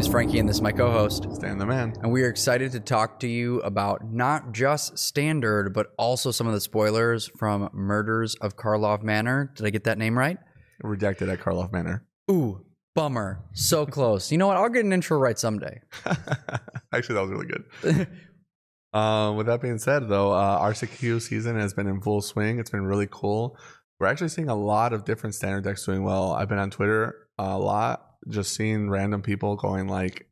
is Frankie, and this is my co host. Stan the man. And we are excited to talk to you about not just standard, but also some of the spoilers from Murders of Karlov Manor. Did I get that name right? Redacted at Karlov Manor. Ooh, bummer. So close. You know what? I'll get an intro right someday. Actually, that was really good. um, with that being said, though, uh, RCQ season has been in full swing. It's been really cool. We're actually seeing a lot of different standard decks doing well. I've been on Twitter a lot, just seeing random people going like,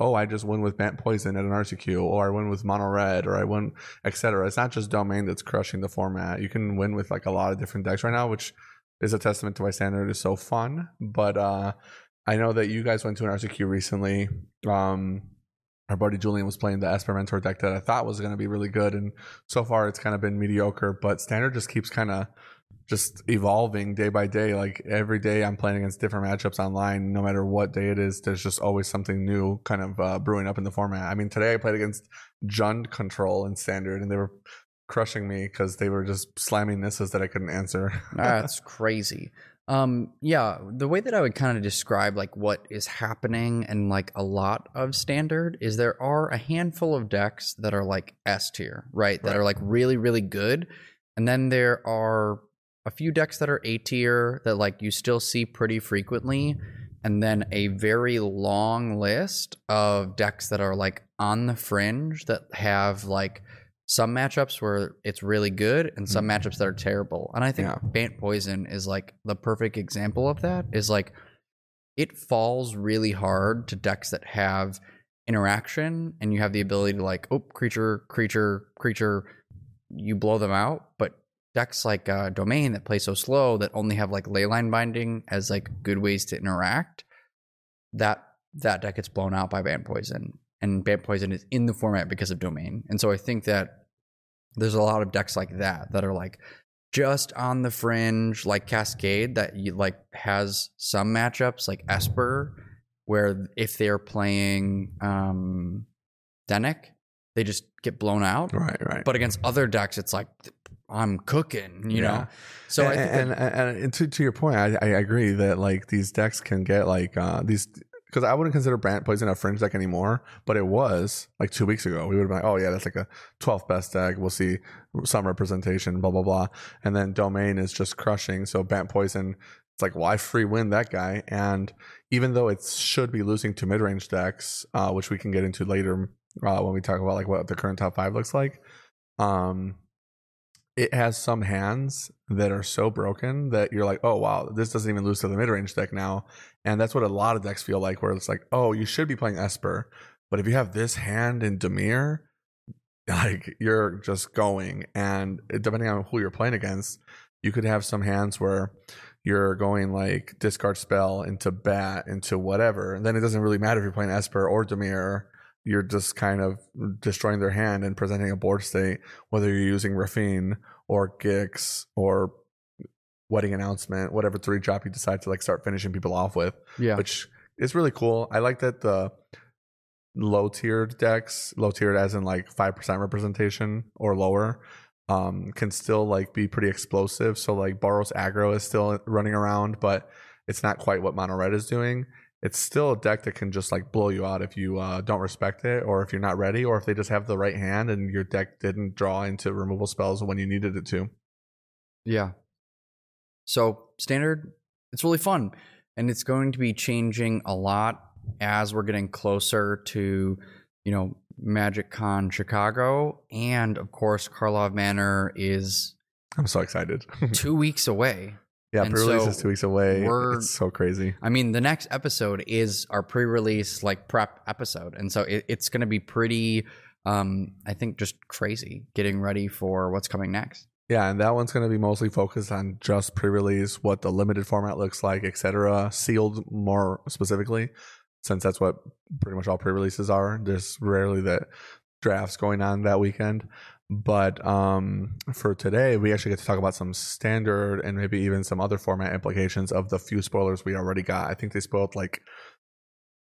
"Oh, I just won with Bant Poison at an RCQ, or I won with Mono Red, or I won, etc." It's not just Domain that's crushing the format. You can win with like a lot of different decks right now, which is a testament to why standard is so fun. But uh, I know that you guys went to an RCQ recently. Um, our buddy Julian was playing the Esper Mentor deck that I thought was going to be really good, and so far it's kind of been mediocre. But standard just keeps kind of just evolving day by day. Like every day, I'm playing against different matchups online. No matter what day it is, there's just always something new kind of uh, brewing up in the format. I mean, today I played against Jund Control in Standard, and they were crushing me because they were just slamming misses that I couldn't answer. That's crazy. Um, yeah, the way that I would kind of describe like what is happening and like a lot of standard is there are a handful of decks that are like S tier, right? That Right. are like really, really good. And then there are a few decks that are A tier that like you still see pretty frequently. And then a very long list of decks that are like on the fringe that have like some matchups where it's really good and some mm-hmm. matchups that are terrible. And I think Yeah. Bant Poison is like the perfect example of that. Is like it falls really hard to decks that have interaction and you have the ability to like, oh, creature, creature, creature, you blow them out. But decks like uh, Domain that play so slow that only have like leyline binding as like good ways to interact, that that deck gets blown out by Bant Poison. And Bant Poison is in the format because of Domain. And so I think that there's a lot of decks like that that are like just on the fringe, like Cascade, that you like has some matchups like Esper, where if they're playing um Denic, they just get blown out. right, right. But against other decks, it's like I'm cooking, you Yeah. know. So I think and, that- and, and to, to your point, I, I agree that like these decks can get like uh, these because I wouldn't consider Bant Poison a fringe deck anymore, but it was like two weeks ago. We would have been like, oh yeah, that's like a 12th best deck. We'll see some representation, blah blah blah. And then Domain is just crushing. So Bant Poison, it's like why free win that guy? And even though it should be losing to mid range decks, uh, which we can get into later uh, when we talk about like what the current top five looks like. Um, it has some hands that are so broken that you're like, oh wow, this doesn't even lose to the mid range deck now. And that's what a lot of decks feel like, where it's like, oh, you should be playing Esper, but if you have this hand in Dimir, like you're just going. And depending on who you're playing against, you could have some hands where you're going like discard spell into bat into whatever. And then it doesn't really matter if you're playing Esper or Dimir. You're just kind of destroying their hand and presenting a board state, whether you're using Raffine or Gix or wedding announcement, whatever three drop you decide to like start finishing people off with, yeah, which is really cool. I like that the low tiered decks, low tiered as in like five percent representation or lower, um, can still like be pretty explosive. So like Boros aggro is still running around, but it's not quite what Mono Red is doing. It's still a deck that can just like blow you out if you uh, don't respect it, or if you're not ready, or if they just have the right hand and your deck didn't draw into removal spells when you needed it to. Yeah. So standard, it's really fun, and it's going to be changing a lot as we're getting closer to, you know, Magic Con Chicago, and of course, Karlov Manor is I'm so excited. two weeks away. Yeah, And pre-release so is two weeks away. It's so crazy. I mean, the next episode is our pre-release like prep episode, and so it, it's going to be pretty. Um, I think just crazy getting ready for what's coming next. Yeah, and that one's going to be mostly focused on just pre-release, what the limited format looks like, etc. Sealed more specifically, since that's what pretty much all pre-releases are. There's rarely that drafts going on that weekend. But um, for today, we actually get to talk about some standard and maybe even some other format implications of the few spoilers we already got. I think they spoiled like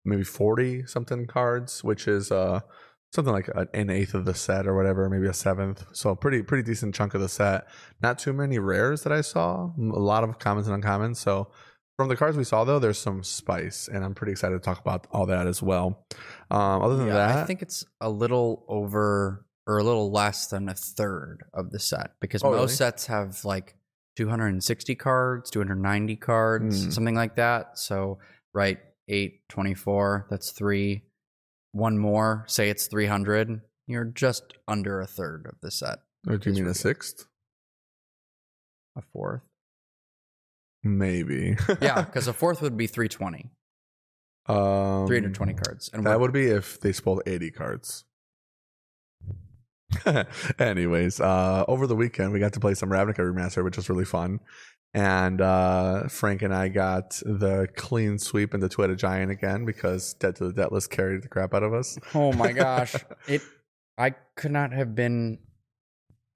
maybe 40 something cards, which is uh something like an eighth of the set or whatever, maybe a seventh. So a pretty pretty decent chunk of the set. Not too many rares that I saw. A lot of commons and uncommons. So From the cards we saw, though, there's some spice, and I'm pretty excited to talk about all that as well. Um, other than Yeah, that, I think it's a little over or a little less than a third of the set because Oh, most really? sets have like 260 cards, 290 cards, Hmm. something like that. So, right, 8, 24, that's three. One more, say it's 300, you're just under a third of the set. or do you mean a sixth? A fourth? Maybe. Yeah, because a fourth would be 320, um, 320 cards. And That would be if they spoiled 80 cards. Anyways, uh, over the weekend we got to play some Ravnica Remaster, which was really fun. And uh, Frank and I got the clean sweep into Two-Headed Giant again because Dead to the Deathless carried the crap out of us. Oh my gosh. it I could not have been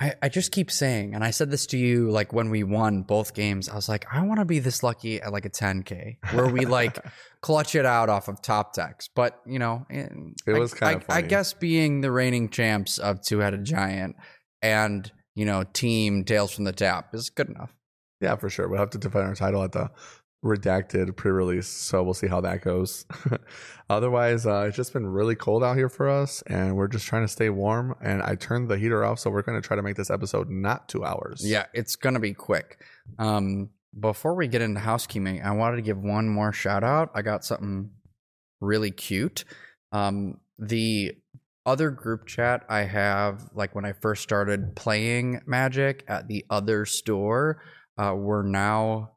I, I just keep saying, and I said this to you like when we won both games, I was like, I want to be this lucky at like a 10K where we like clutch it out off of top decks. But you know, It I- was kinda I, I guess being the reigning champs of Two Headed Giant and you know, team Tales from the Tap is good enough. Yeah, for sure. We'll have to defend our title at the redacted pre-release, so we'll see how that goes. Otherwise, uh, it's just been really cold out here for us, and we're just trying to stay warm. And I turned the heater off, so we're going to try to make this episode not two hours. Yeah, it's gonna be quick. Um, before we get into housekeeping, I wanted to give one more shout out. I got something really cute. Um, the other group chat I have, like when I first started playing Magic at the other store, uh, we're now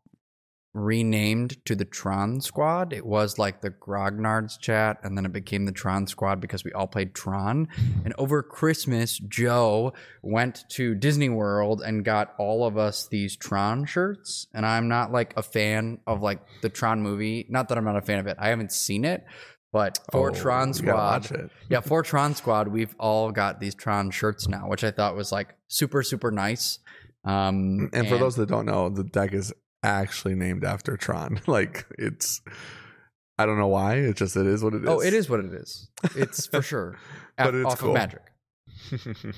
renamed to the Tron Squad. It was like the Grognard's chat, and then it became the Tron Squad because we all played Tron. And over Christmas, Joe went to Disney World and got all of us these Tron shirts. And I'm not like a fan of like the Tron movie. Not that I'm not a fan of it. I haven't seen it, but for Oh, Tron you gotta watch Squad, yeah, for Tron Squad, we've all got these Tron shirts now, which I thought was like super super nice. Um, And for those that don't know, the deck is actually named after Tron. like it's, I don't know why. It just it is what it is. oh, it is what it is. It's for sure But it's off cool. of Magic.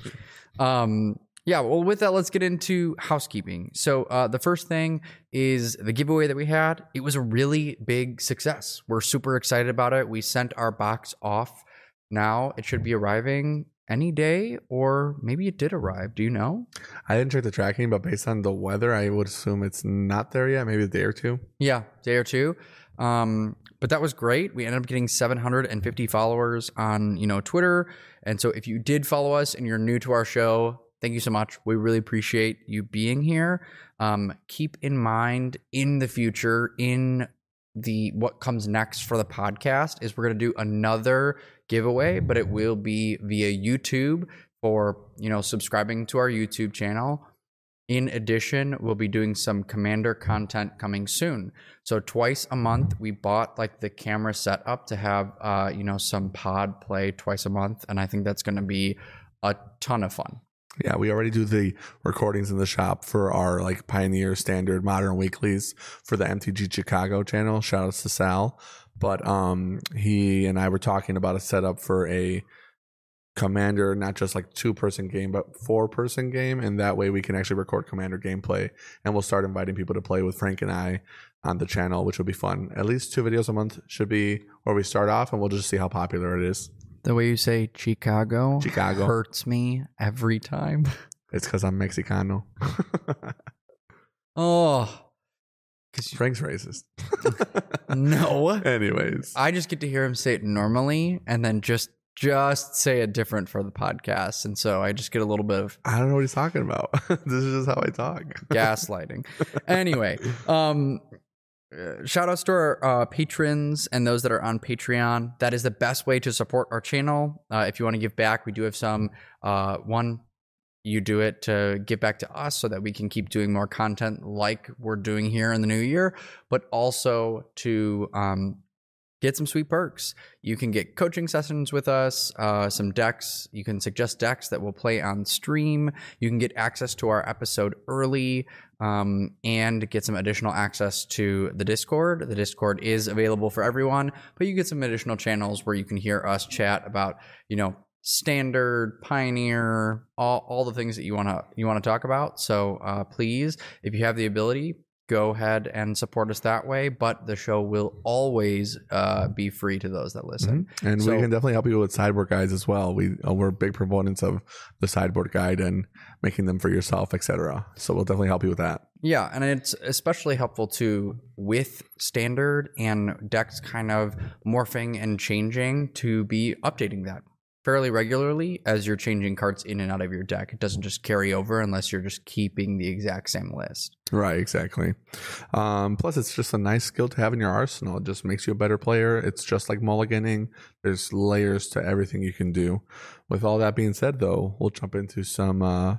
Um, yeah, well, with that, let's get into housekeeping. So, uh, the first thing is the giveaway that we had. It was a really big success. We're super excited about it. We sent our box off. Now it should be arriving any day, or maybe it did arrive. Do you know? I didn't check the tracking, but based on the weather, I would assume it's not there yet. Maybe a day or two. Yeah, day or two. Um, but that was great. We ended up getting 750 followers on you know Twitter, and so if you did follow us and you're new to our show, thank you so much. We really appreciate you being here. Um, keep in mind in the future, in the what comes next for the podcast is we're gonna do another giveaway, but it will be via YouTube for you know subscribing to our YouTube channel. In addition, we'll be doing some commander content coming soon. So twice a month, we bought like the camera setup to have uh, you know some pod play twice a month, and I think that's going to be a ton of fun. Yeah, we already do the recordings in the shop for our like Pioneer Standard Modern Weeklies for the MTG Chicago channel. Shout outs to Sal. But um he and I were talking about a setup for a commander, not just like two person game, but four person game. And that way we can actually record commander gameplay. And we'll start inviting people to play with Frank and I on the channel, which will be fun. At least two videos a month should be where we start off and we'll just see how popular it is. The way you say Chicago, Chicago. hurts me every time. It's because I'm Mexicano. Oh, because Frank's racist. no, Anyways, I just get to hear him say it normally, and then just just say it different for the podcast, and so I just get a little bit of I don't know what he's talking about. this is just how I talk. gaslighting. anyway, um, uh, shout outs to our uh, patrons and those that are on Patreon. That is the best way to support our channel. Uh, if you want to give back, we do have some. Uh, one, you do it to give back to us so that we can keep doing more content like we're doing here in the new year, but also to um, get some sweet perks. You can get coaching sessions with us, uh, some decks. You can suggest decks that we'll play on stream. You can get access to our episode early um, and get some additional access to the Discord. The Discord is available for everyone, but you get some additional channels where you can hear us chat about, you know, standard pioneer all, all the things that you want to you want to talk about so uh, please if you have the ability go ahead and support us that way. But the show will always uh, be free to those that listen. Mhm. And So- we can definitely help you with sideboard guides as well. We uh, we're big proponents of the sideboard guide and making them for yourself, etc. So we'll definitely help you with that. Yeah, and it's especially helpful too with standard and decks kind of morphing and changing to be updating that fairly regularly as you're changing cards in and out of your deck. It doesn't just carry over unless you're just keeping the exact same list. Right, exactly. Um, plus, it's just a nice skill to have in your arsenal. It just makes you a better player. It's just like mulliganing. There's layers to everything you can do. With all that being said, though, we'll jump into some. Uh,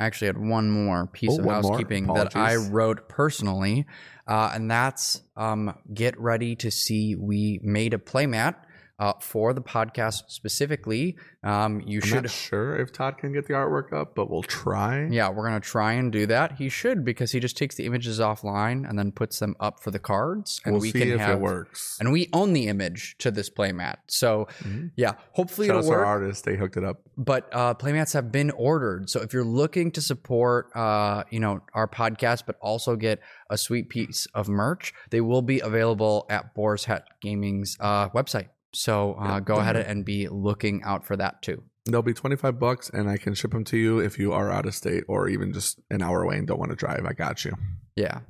I actually had one more piece Oh, of housekeeping that I wrote personally, uh, and that's um, get ready to see. We made a playmat uh, for the podcast specifically. Um, you I'm should not sure if Todd can get the artwork up, but we'll try. Yeah, we're gonna try and do that. He should because he just takes the images offline and then puts them up for the cards, and we'll we see can if have. it works. And we own the image to this playmat, so Mhm. yeah, hopefully Shout it'll to our artists; they hooked it up. But uh, playmats have been ordered, so if you're looking to support, uh, you know, our podcast, but also get a sweet piece of merch, they will be available at Boar's Hat Gaming's uh, website. So uh, Yeah, go ahead definitely. and be looking out for that too. They'll be twenty five bucks, and I can ship them to you if you are out of state or even just an hour away and don't want to drive. I got you. Yeah.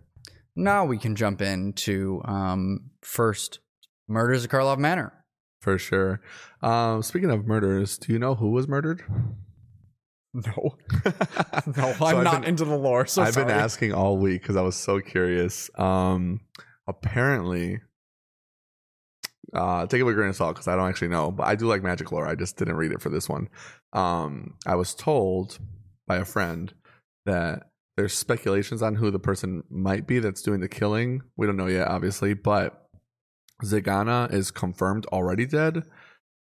Now we can jump into um, first murders of Karlov Manor. For sure. Um, speaking of murders, do you know who was murdered? No, no, I'm not been- into the lore. So I've been asking all week because I was so curious. Um, apparently, uh, take it with a grain of salt because I don't actually know, but I do like magic lore. I just didn't read it for this one. Um, I was told by a friend that there's speculations on who the person might be that's doing the killing. We don't know yet, obviously, but Zegana is confirmed already dead.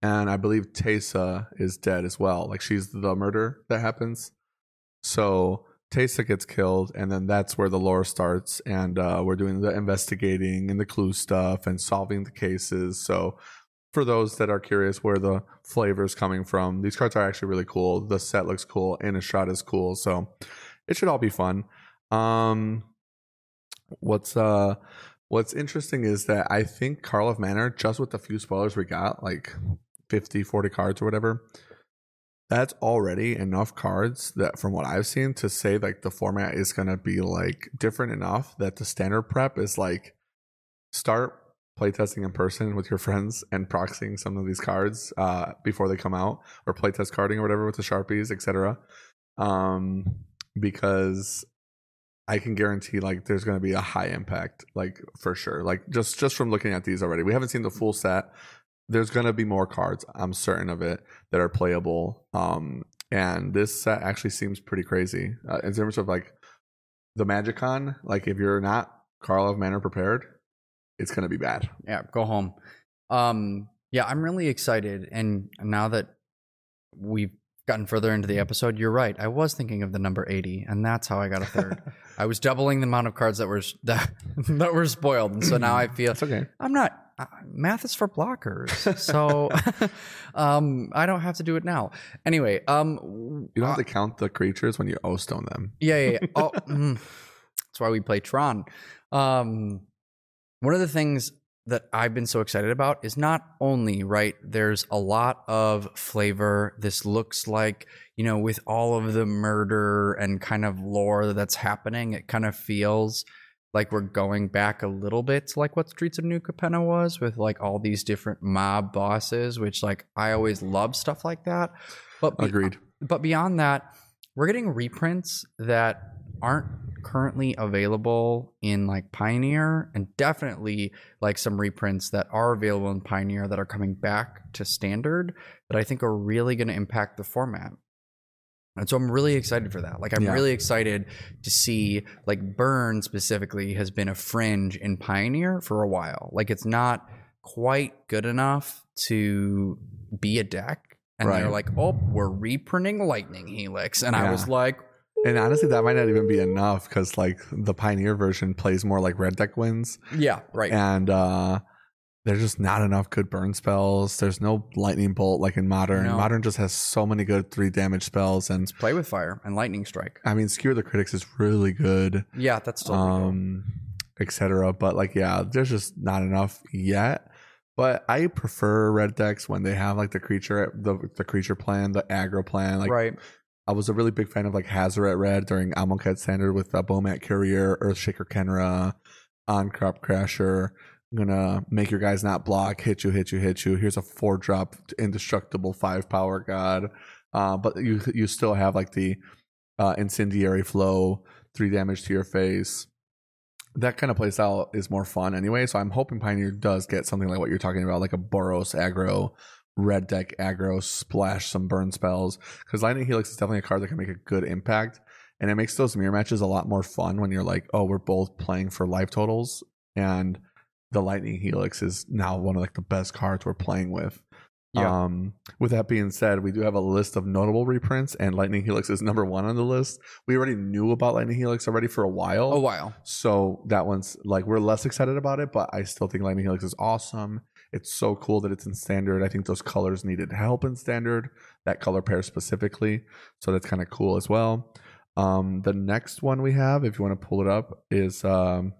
And I believe Teysa is dead as well. Like she's the murder that happens. So Teysa gets killed, and then that's where the lore starts. And uh, we're doing the investigating and the clue stuff and solving the cases. So for those that are curious where the flavor is coming from, these cards are actually really cool. The set looks cool, and a shot is cool. So it should all be fun. Um, what's uh what's interesting is that I think Karlov Manor, just with the few spoilers we got, like 50, 40 cards or whatever, that's already enough cards that from what I've seen to say like the format is gonna be like different enough that the standard prep is like start playtesting in person with your friends and proxying some of these cards uh before they come out or playtest carding or whatever with the sharpies etc um because I can guarantee like there's going to be a high impact like for sure. Like just just from looking at these already. We haven't seen the full set there's going to be more cards i'm certain of it that are playable um and this set actually seems pretty crazy uh, in terms of like the magicon like if you're not Karlov Manor prepared it's going to be bad yeah, go home. Um, yeah, I'm really excited, and now that we've gotten further into the episode, you're right. I was thinking of the number 80, and that's how I got a third. I was doubling the amount of cards that were that that were spoiled, and so now I feel it's okay I'm not. Uh, math is for blockers, so um, I don't have to do it now. Anyway, um, you don't have uh, to count the creatures when you o stone them yeah, yeah. yeah. Oh, mm. that's why we play Tron. Um, one of the things that I've been so excited about is not only right. There's a lot of flavor. This looks like you know, with all of the murder and kind of lore that's happening, it kind of feels like we're going back a little bit to like what Streets of New Capenna was with like all these different mob bosses, which like I always love stuff like that. But be- agreed but beyond that, we're getting reprints that aren't currently available in like Pioneer and definitely like some reprints that are available in Pioneer that are coming back to standard that I think are really going to impact the format. And so I'm really excited for that. Like I'm Yeah. really excited to see like Burn specifically has been a fringe in Pioneer for a while. Like it's not quite good enough to be a deck. And they're like, oh, we're reprinting Lightning Helix. And I was like, and honestly that might not even be enough because like the pioneer version plays more like red deck wins yeah, right. and uh there's just not enough good burn spells. There's no lightning bolt like in modern. No. Modern just has so many good three damage spells, and Play with fire and lightning strike. I mean, skewer the critics is really good, Yeah, that's still um, etc. But like, yeah, there's just not enough yet. But I prefer red decks when they have like the creature, the the creature plan, the aggro plan. Like, right. I was a really big fan of like Hazoret Red during Amonkhet Standard with uh, Bomat Courier, Earthshaker Khenra, On Crop Crasher. Gonna make your guys not block, hit you, hit you, hit you. Here's a four drop indestructible five power god. Uh, but you you still have like the uh, incendiary flow, three damage to your face. That kind of play style is more fun anyway. So I'm hoping Pioneer does get something like what you're talking about, like a Boros aggro, red deck aggro, splash some burn spells. Because Lightning Helix is definitely a card that can make a good impact. And it makes those mirror matches a lot more fun when you're like, oh, we're both playing for life totals. And the Lightning Helix is now one of like the best cards we're playing with. Yeah. Um, with that being said, we do have a list of notable reprints, and Lightning Helix is number one on the list. We already knew about Lightning Helix already for a while. a while. So that one's like we're less excited about it, but I still think Lightning Helix is awesome. It's so cool that it's in standard. I think those colors needed help in standard, that color pair specifically. So that's kind of cool as well. Um, the next one we have, if you want to pull it up, is um,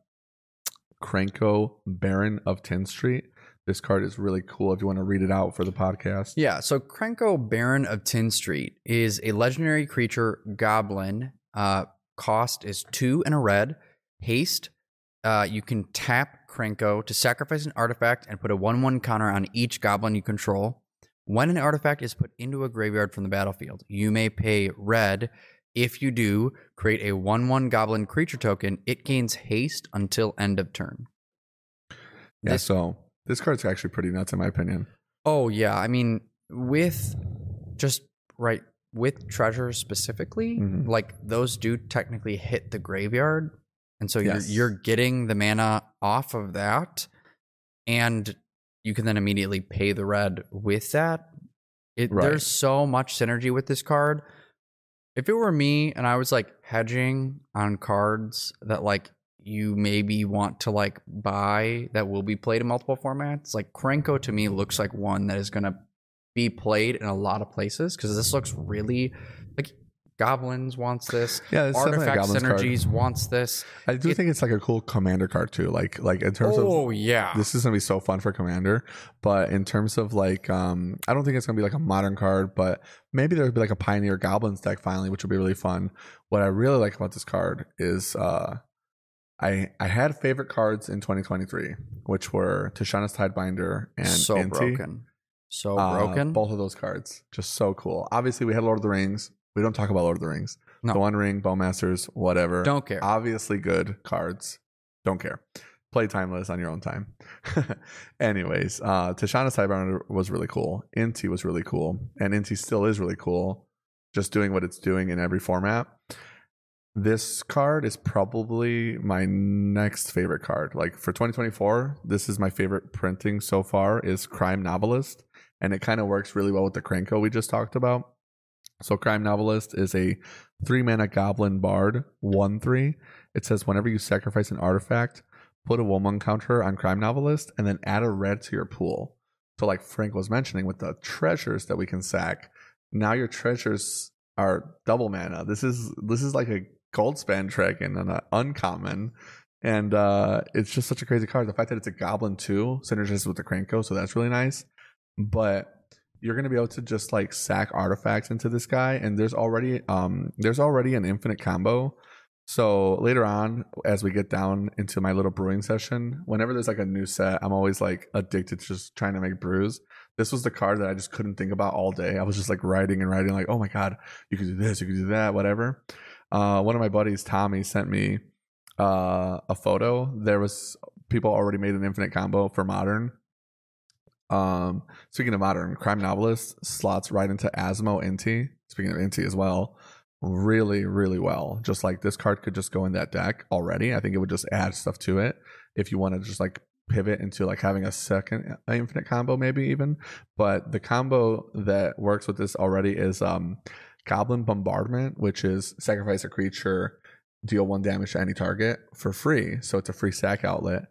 Krenko Baron of Tin Street. This card is really cool if you want to read it out for the podcast. Yeah, so Krenko, Baron of Tin Street is a legendary creature goblin. Uh, cost is two and a red. Haste. Uh, you can tap Krenko to sacrifice an artifact and put a 1 1 counter on each goblin you control. When an artifact is put into a graveyard from the battlefield, you may pay red. If you do, create a 1 1 goblin creature token. It gains haste until end of turn. Yeah, This- so this card's actually pretty nuts in my opinion. Oh yeah, I mean with just right with treasures specifically, Mhm. like those do technically hit the graveyard, and so Yes. you're you're getting the mana off of that, and you can then immediately pay the red with that. It, Right. There's so much synergy with this card. If it were me and I was like hedging on cards that like you maybe want to like buy that will be played in multiple formats, like Krenko to me looks like one that is going to be played in a lot of places because this looks really like Goblins wants this, Yeah, it's Artifact Goblins card. Synergies wants this. I do It- think it's like a cool commander card too. Like like in terms of Oh yeah, this is gonna be so fun for commander but in terms of like um i don't think it's gonna be like a modern card but maybe there'll be like a pioneer goblins deck finally which will be really fun what i really like about this card is uh i i had favorite cards in 2023 which were tishana's tidebinder and so broken, so Uh, broken. both of those cards just so cool obviously we had lord of the rings we don't talk about lord of the rings No. the one ring bowmasters whatever Don't care. obviously good cards. Don't care. Play timeless on your own time. Anyways, uh Tishana Tidebinder was really cool. Inti was really cool. And Inti still is really cool. Just doing what it's doing in every format. This card is probably my next favorite card. Like for 2024, this is my favorite printing so far is Crime Novelist. And it kind of works really well with the Krenko we just talked about. So Crime Novelist is a three mana goblin bard, one three. It says whenever you sacrifice an artifact, put a one counter on Crime Novelist, and then add a red to your pool. So, like Frank was mentioning, with the treasures that we can sack, now your treasures are double mana. This is this is like a goldspan dragon and an uncommon. And uh it's just such a crazy card. The fact that it's a goblin too synergizes with the Krenko, so that's really nice. But you're gonna be able to just like sack artifacts into this guy, and there's already um there's already an infinite combo. So later on, as we get down into my little brewing session, whenever there's like a new set, I'm always like addicted to just trying to make brews. This was the card that I just couldn't think about all day. I was just like writing and writing, like, oh my god, you could do this, you could do that, whatever. Uh, one of my buddies, Tommy, sent me uh, a photo. There was people already made an infinite combo for modern. Um, speaking of modern, crime novelist slots right into Asmo Inti. Speaking of Inti as well, really, really well. Just like this card could just go in that deck already. I think it would just add stuff to it if you want to just like pivot into like having a second infinite combo, maybe even. But the combo that works with this already is um Goblin Bombardment, which is sacrifice a creature, deal one damage to any target for free. So it's a free sack outlet.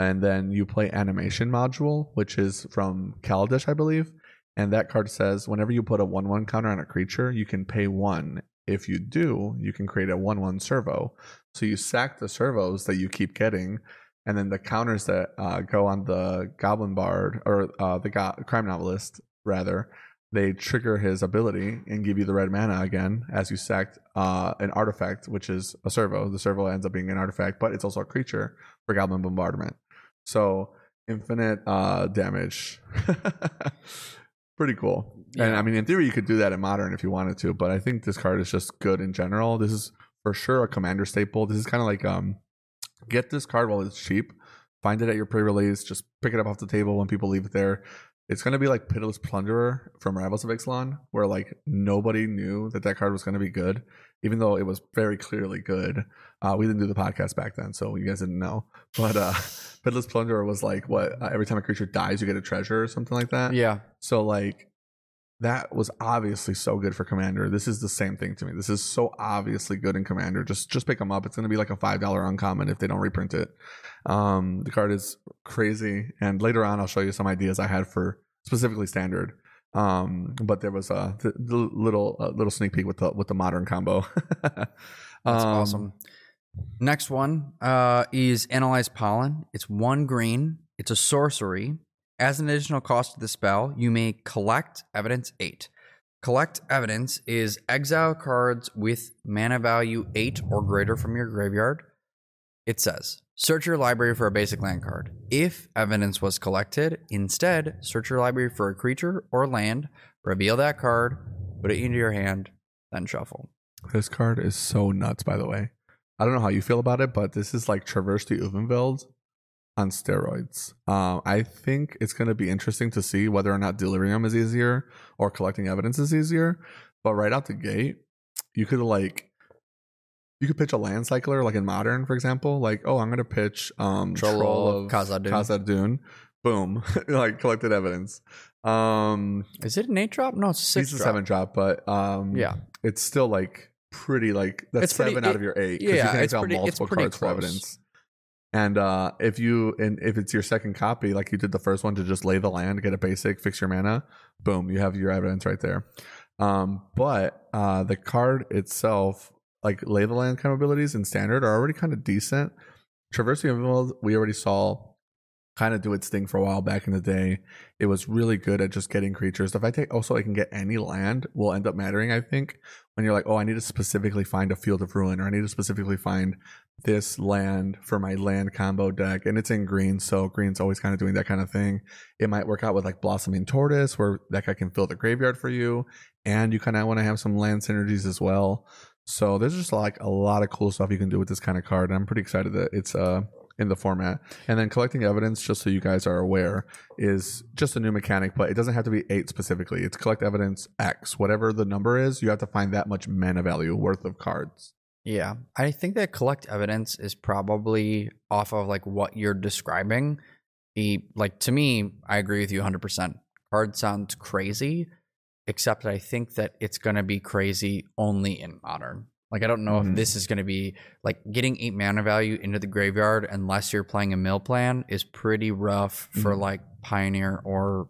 And then you play animation module, which is from Kaladesh, I believe. And that card says whenever you put a one one counter on a creature, you can pay one. If you do, you can create a one one servo. So you sack the servos that you keep getting, and then the counters that uh, go on the Goblin Bard or uh, the go- crime novelist rather, they trigger his ability and give you the red mana again as you sacked uh, an artifact, which is a servo. The servo ends up being an artifact, but it's also a creature for Goblin Bombardment. So infinite uh, damage. Pretty cool. And I mean, in theory, you could do that in modern if you wanted to, but I think this card is just good in general. This is for sure a commander staple. This is kind of like um, get this card while it's cheap. Find it at your pre-release. Just pick it up off the table when people leave it there. It's going to be like Pitiless Plunderer from Rivals of Ixalan, where like nobody knew that that card was going to be good, even though it was very clearly good. Uh, we didn't do the podcast back then, so you guys didn't know. But uh, Pitiless Plunderer was like what? Uh, every time a creature dies, you get a treasure or something like that. Yeah. So like that was obviously so good for Commander. This is the same thing to me. This is so obviously good in Commander. Just just pick them up. It's going to be like a five dollar uncommon if they don't reprint it. Um, the card is crazy, and later on I'll show you some ideas I had for specifically Standard. Um, but there was a the, the little a little sneak peek with the with the modern combo. That's Um, awesome. Next one uh, is Analyze Pollen. It's one green. It's a sorcery. As an additional cost to the spell, you may collect evidence eight. Collect evidence is exile cards with mana value eight or greater from your graveyard. It says search your library for a basic land card. If evidence was collected, instead search your library for a creature or land, reveal that card, put it into your hand, then shuffle. This card is so nuts, by the way. I don't know how you feel about it, but this is like Traverse the Ulvenwald on steroids. Um, I think it's going to be interesting to see whether or not delirium is easier or collecting evidence is easier. But right out the gate, you could like you could pitch a land cycler like in modern, for example. Like, oh, I'm going to pitch um, Troll Troll, of Khazad-dûn. Khazad-dûn. Boom, like collected evidence. Um, Is it an eight drop? No, it's a six it's a seven drop, but um, Yeah. it's still like pretty like that's It's pretty- seven out it- of your eight. 'cause you yeah, can it's pretty- it's multiple pretty cards for evidence. And uh if you and if it's your second copy, like you did the first one to just lay the land, get a basic, fix your mana, boom, you have your evidence right there. Um, but uh the card itself, like lay the land kind of abilities in standard are already kind of decent. Traversing Emerald, we already saw kind of do its thing for a while back in the day. It was really good at just getting creatures. The fact that also I can get any land will end up mattering, I think, when you're like, oh, I need to specifically find a field of ruin, or I need to specifically find this land for my land combo deck. And it's in green, so green's always kind of doing that kind of thing. It might work out with like Blossoming Tortoise, where that guy can fill the graveyard for you, and you kind of want to have some land synergies as well. So there's just like a lot of cool stuff you can do with this kind of card. And I'm pretty excited that it's uh in the format. And then collecting evidence, just so you guys are aware, is just a new mechanic, but it doesn't have to be eight specifically. It's collect evidence X. Whatever the number is, you have to find that much mana value worth of cards. Yeah. I think that collect evidence is probably off of like what you're describing. The like to me, I agree with you 100%. Card sounds crazy, except I think that it's going to be crazy only in modern. Like I don't know Mhm. if this is going to be like getting 8 mana value into the graveyard unless you're playing a mill plan is pretty rough for Mhm. like pioneer or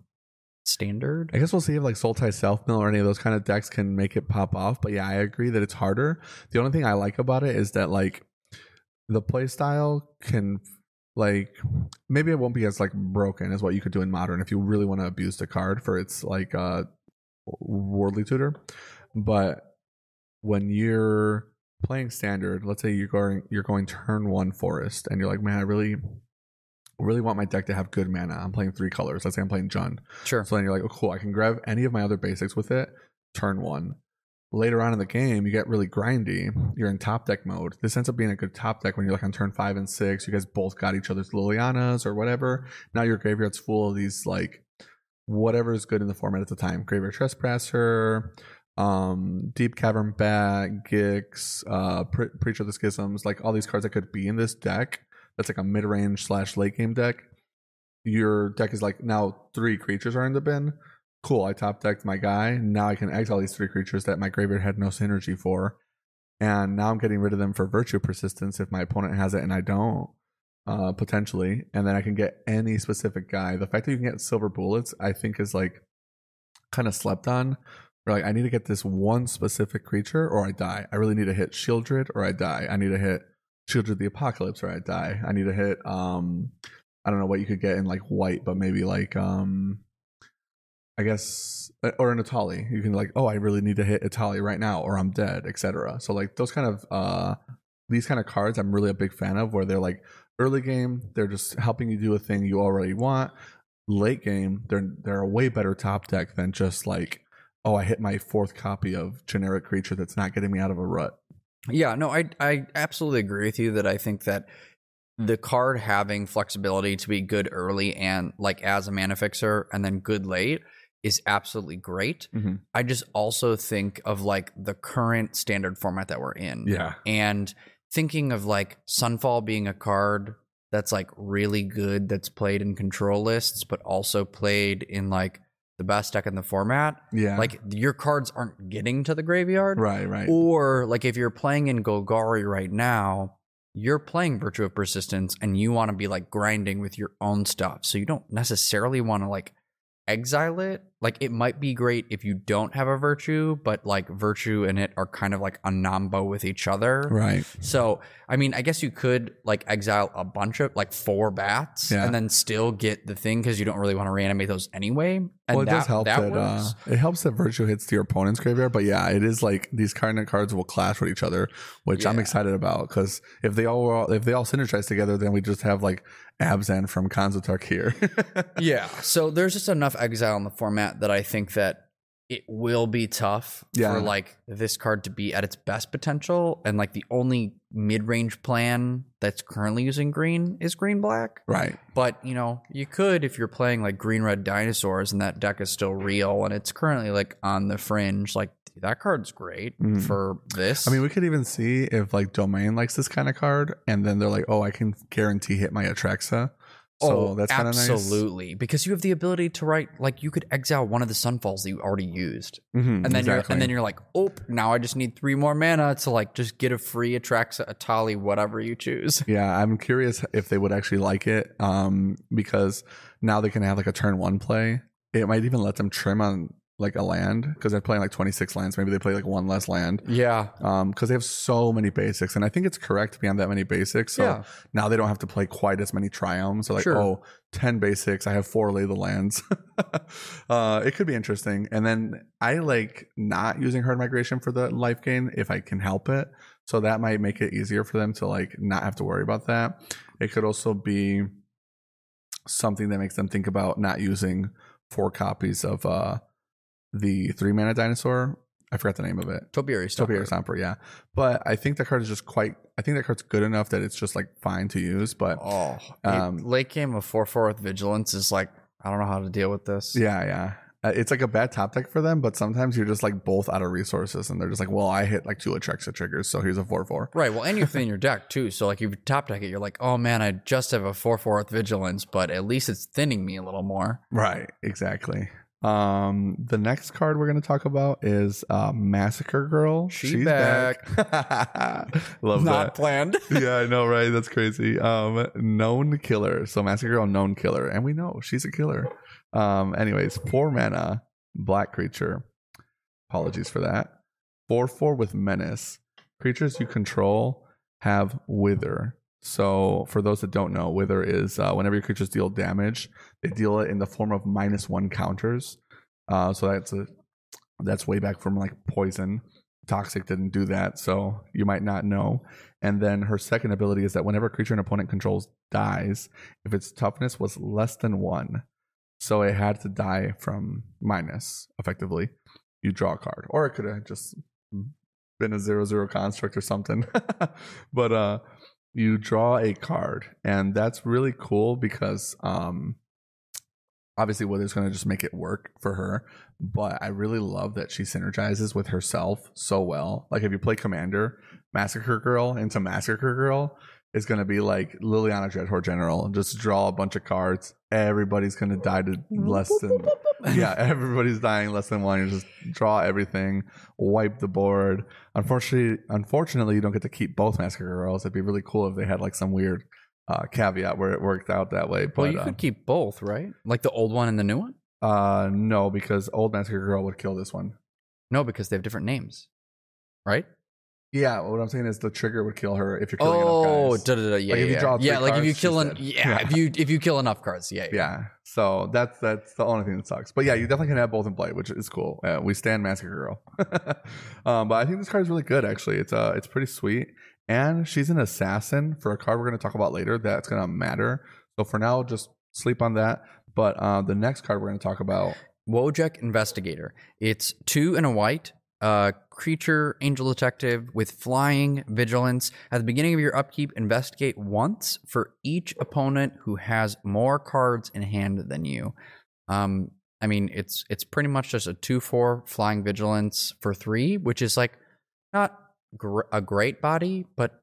standard. I guess we'll see if like Sultai Self Mill or any of those kind of decks can make it pop off. But yeah, I agree that it's harder. The only thing I like about it is that like the play style can like maybe it won't be as like broken as what you could do in modern if you really want to abuse the card for its like uh worldly tutor. But when you're playing standard, let's say you're going you're going turn one forest and you're like, man, I really really want my deck to have good mana. I'm playing three colors. Let's say I'm playing Jund. Sure. So then you're like, oh, cool, I can grab any of my other basics with it. Turn one. Later on in the game, you get really grindy. You're in top deck mode. This ends up being a good top deck when you're like on turn five and six. You guys both got each other's Lilianas or whatever. Now your graveyard's full of these like whatever is good in the format at the time. Graveyard Trespasser, um, Deep Cavern Bat, Gix, uh, Pre- Preacher of the Schisms, like all these cards that could be in this deck. That's like a mid range slash late game deck your deck is like now three creatures are in the bin. Cool, I top decked my guy. Now I can exile these three creatures that my graveyard had no synergy for. And now I'm getting rid of them for virtue persistence if my opponent has it and I don't. uh, potentially, and then I can get any specific guy. The fact that you can get silver bullets, I think, is like kind of slept on. Where like I need to get this one specific creature or I die. I really need to hit Sheoldred or I die. I need to hit Sheoldred the Apocalypse or I die. I need to hit um I don't know what you could get in like white, but maybe like um I guess uh, or an Etali. You can like, oh, I really need to hit Etali right now or I'm dead, etc. So like those kind of uh these kind of cards I'm really a big fan of where they're like early game, they're just helping you do a thing you already want. Late game, they're they're a way better top deck than just like oh, I hit my fourth copy of generic creature that's not getting me out of a rut. Yeah, no, I I absolutely agree with you that I think that the card having flexibility to be good early and like as a mana fixer and then good late is absolutely great. Mm-hmm. I just also think of like the current standard format that we're in. Yeah. And thinking of like Sunfall being a card that's like really good that's played in control lists but also played in like the best deck in the format. Yeah. Like your cards aren't getting to the graveyard. right, right. Or like if you're playing in Golgari right now, you're playing Virtue of Persistence and you want to be like grinding with your own stuff. So you don't necessarily want to like exile it. Like it might be great if you don't have a virtue, but like virtue and it are kind of like a nombo with each other. right. So I mean, I guess you could like exile a bunch of like four bats Yeah. and then still get the thing because you don't really want to reanimate those anyway. And well, it that, does help that, that uh, it helps that virtue hits to your opponent's graveyard. But yeah, it is like these cardinate cards will clash with each other, which I'm excited about because if they all if they all synergize together, then we just have like Abzan from Kanzotark here. yeah. So there's just enough exile in the format that I think that it will be tough Yeah. for like this card to be at its best potential. And like the only mid range plan that's currently using green is green black. right. But you know, you could if you're playing like green red dinosaurs and that deck is still real and it's currently like on the fringe, like that card's great Mhm. for this. I mean, we could even see if like Domain likes this kind of card, and then they're like, "Oh, I can guarantee hit my Atraxa." So that's kind of nice. Oh, absolutely because you have the ability to write like you could exile one of the sunfalls that you already used. Mhm, and then you're and then you're like, oh, now I just need three more mana to like just get a free Atraxa, Etali, whatever you choose. Yeah, I'm curious if they would actually like it, um, because now they can have like a turn one play. It might even let them trim on like a land because they're playing like 26 lands. Maybe they play like one less land, Yeah, um, because they have so many basics, and I think it's correct to be on that many basics. So Yeah. now they don't have to play quite as many triomes. So like, Sure. oh, 10 basics. I have four lay the lands. uh, it could be interesting. And then I like not using herd migration for the life gain if I can help it. So that might make it easier for them to like not have to worry about that. It could also be something that makes them think about not using four copies of uh the three mana dinosaur. I forgot the name of it. Topiary Stalker. Topiary Stomper, yeah. But I think that card is just quite I think that card's good enough that it's just like fine to use. But Oh, Um, late game of four four with vigilance is like I don't know how to deal with this. yeah, yeah. Uh, it's like a bad top deck for them, but sometimes you're just like both out of resources and they're just like, well, I hit like two Atraxa triggers, so here's a 4 4. Right. Well, and you're thinning your deck too. So like you top deck it, you're like, oh man, I just have a four four with vigilance, but at least it's thinning me a little more. Right, exactly. Um, the next card we're going to talk about is uh, Massacre Girl. She back. Love Not that. planned. yeah, I know, right? That's crazy. Um, known killer. So Massacre Girl, known killer, and we know she's a killer. Um, anyways, four mana, black creature. Apologies for that. Four four with menace. Creatures you control have wither. So for those that don't know, wither is uh, whenever your creatures deal damage, they deal it in the form of minus one counters. Uh, so that's a that's way back from like poison. Toxic didn't do that, so you might not know. And then her second ability is that whenever a creature an opponent controls dies, if its toughness was less than one, so it had to die from minus, effectively, you draw a card. Or it could have just been a zero zero construct or something. but uh you draw a card, and that's really cool because um obviously Wither's gonna just make it work for her. But I really love that she synergizes with herself so well. Like if you play Commander, Massacre Girl into Massacre Girl is gonna be like Liliana Dreadhorde General and just draw a bunch of cards. Everybody's gonna die to less than yeah, everybody's dying less than one. You just draw everything, wipe the board. Unfortunately, unfortunately, you don't get to keep both Massacre Girls. It'd be really cool if they had like some weird uh, caveat where it worked out that way. But well, you uh, could keep both, right? Like the old one and the new one. uh, no, because old Massacre Girl would kill this one. No, because they have different names, right? Yeah, what I'm saying is the trigger would kill her if you're killing Oh, enough guys. da, da, da, yeah, Like, if you yeah, draw yeah. three like if you kill an, yeah, Yeah. if you if you kill enough cards, yeah, yeah. Yeah, so that's that's the only thing that sucks. But yeah, you definitely can have both in play, which is cool. Uh, we stand Massacre Girl, um, but I think this card is really good. Actually, it's uh it's pretty sweet, and she's an assassin for a card we're going to talk about later. That's going to matter. So for now, just sleep on that. But uh, the next card we're going to talk about, Wojek Investigator. It's two and a white. Uh, creature, angel detective with flying vigilance. At the beginning of your upkeep, investigate once for each opponent who has more cards in hand than you. Um, I mean, it's it's pretty much just a two four flying vigilance for three, which is like not gr- a great body, but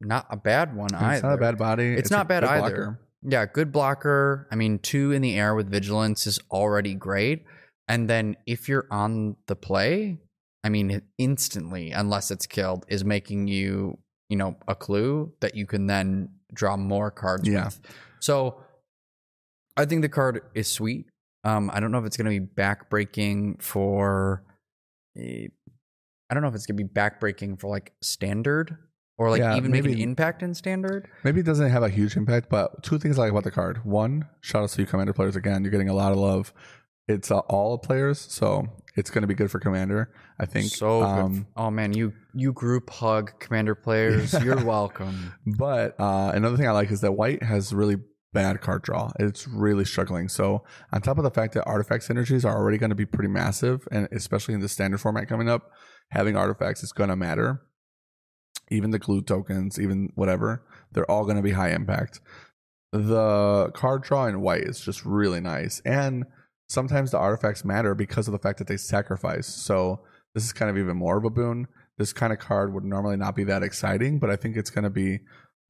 not a bad one either. it's not a bad body. It's, a not bad either. blocker. Yeah, good blocker. I mean, two in the air with vigilance is already great. And then if you're on the play, I mean, instantly, unless it's killed, is making you, you know, a clue that you can then draw more cards Yeah. with. So I think the card is sweet. Um, I don't know if it's going to be backbreaking for. I don't know if it's going to be backbreaking for like standard or like Yeah, even make an maybe- impact in standard. Maybe it doesn't have a huge impact, but two things I like about the card. One, shout out to you commander players again. You're getting a lot of love. It's uh, all players, so it's going to be good for commander. I think. so good. Um, oh man, you you group hug commander players. You're welcome. but uh, another thing I like is that white has really bad card draw. It's really struggling. So on top of the fact that artifact synergies are already going to be pretty massive, and especially in the standard format coming up, having artifacts is going to matter. Even the glue tokens, even whatever, they're all going to be high impact. The card draw in white is just really nice, and sometimes the artifacts matter because of the fact that they sacrifice. So this is kind of even more of a boon. This kind of card would normally not be that exciting, but I think it's going to be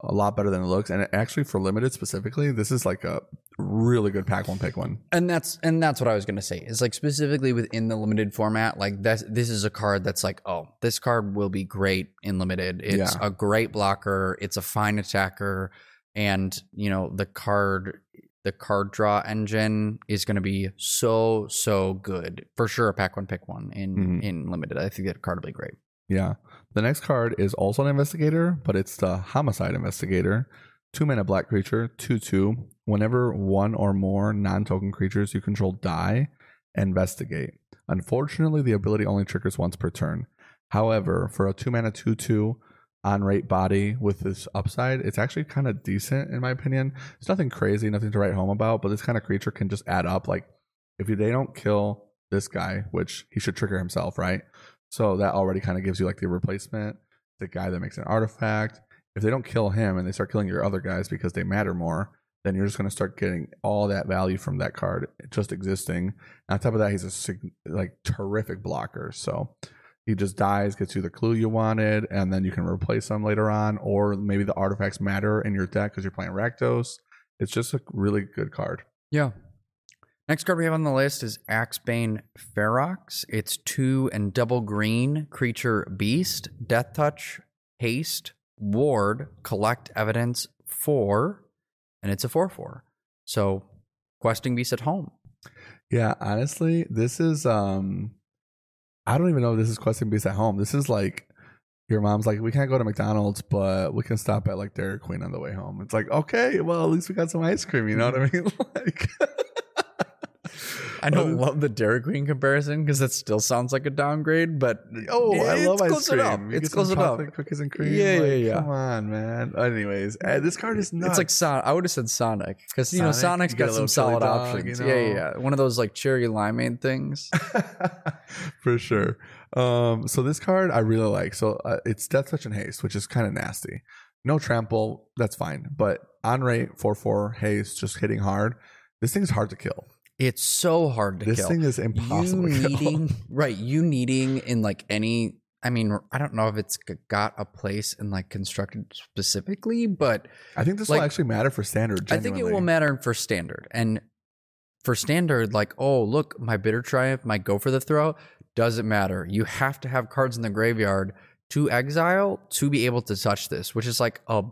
a lot better than it looks. And actually, for limited specifically, this is like a really good pack one pick one. and that's and that's what I was gonna say. Is like specifically within the limited format, like this This is a card that's like, oh, this card will be great in limited. It's Yeah. a great blocker. It's a fine attacker, and you know the card. The card draw engine is going to be so so good for sure. A pack one pick one in Mhm. in limited. I think that card will be great. Yeah. The next card is also an investigator, but it's the homicide investigator. Two mana black creature, two two. Whenever one or more non token creatures you control die, investigate. Unfortunately, the ability only triggers once per turn. However, for a two mana two two on rate body with this upside, it's actually kind of decent in my opinion. It's nothing crazy, nothing to write home about, but this kind of creature can just add up. Like if they don't kill this guy, which he should trigger himself, right? So that already kind of gives you like the replacement, the guy that makes an artifact. If they don't kill him and they start killing your other guys because they matter more, then you're just going to start getting all that value from that card just existing. And on top of that, he's a like terrific blocker. So he just dies, gets you the clue you wanted, and then you can replace them later on, or maybe the artifacts matter in your deck because you're playing Rakdos. It's just a really good card. Yeah. Next card we have on the list is Axebane Ferox. It's two and double green creature beast, death touch, haste, ward, collect evidence, four, and it's a four four. So questing beast at home. Yeah, honestly, this is um I don't even know if this is questing beast at home. This is like your mom's like, we can't go to McDonald's, but we can stop at like Dairy Queen on the way home. It's like, okay, well, at least we got some ice cream, you know mm-hmm. what I mean? like I don't love the Dairy Queen comparison because it still sounds like a downgrade, but Oh, I love ice close cream. enough. It's close enough. Cookies and cream. Yeah, yeah, like, yeah. Come on, man. Anyways, uh, this card is nuts. It's like Sonic. I would have said Sonic because you know Sonic, Sonic's you got some solid dog, options. you Yeah, yeah, yeah. One of those like cherry limeade things. for sure. Um, so this card I really like. So uh, it's Death Touch and Haste, which is kind of nasty. No trample, that's fine. But on rate, four four haste, just hitting hard. This thing's hard to kill. It's so hard to This kill. thing is impossible. You needing right? You needing in like any. I mean, I don't know if it's got a place in like constructed specifically, but I think this like- will actually matter for standard. I think it will matter for standard. And for standard, like, oh, look, my bitter triumph my go for the throat. Doesn't matter. You have to have cards in the graveyard to exile to be able to touch this, which is like a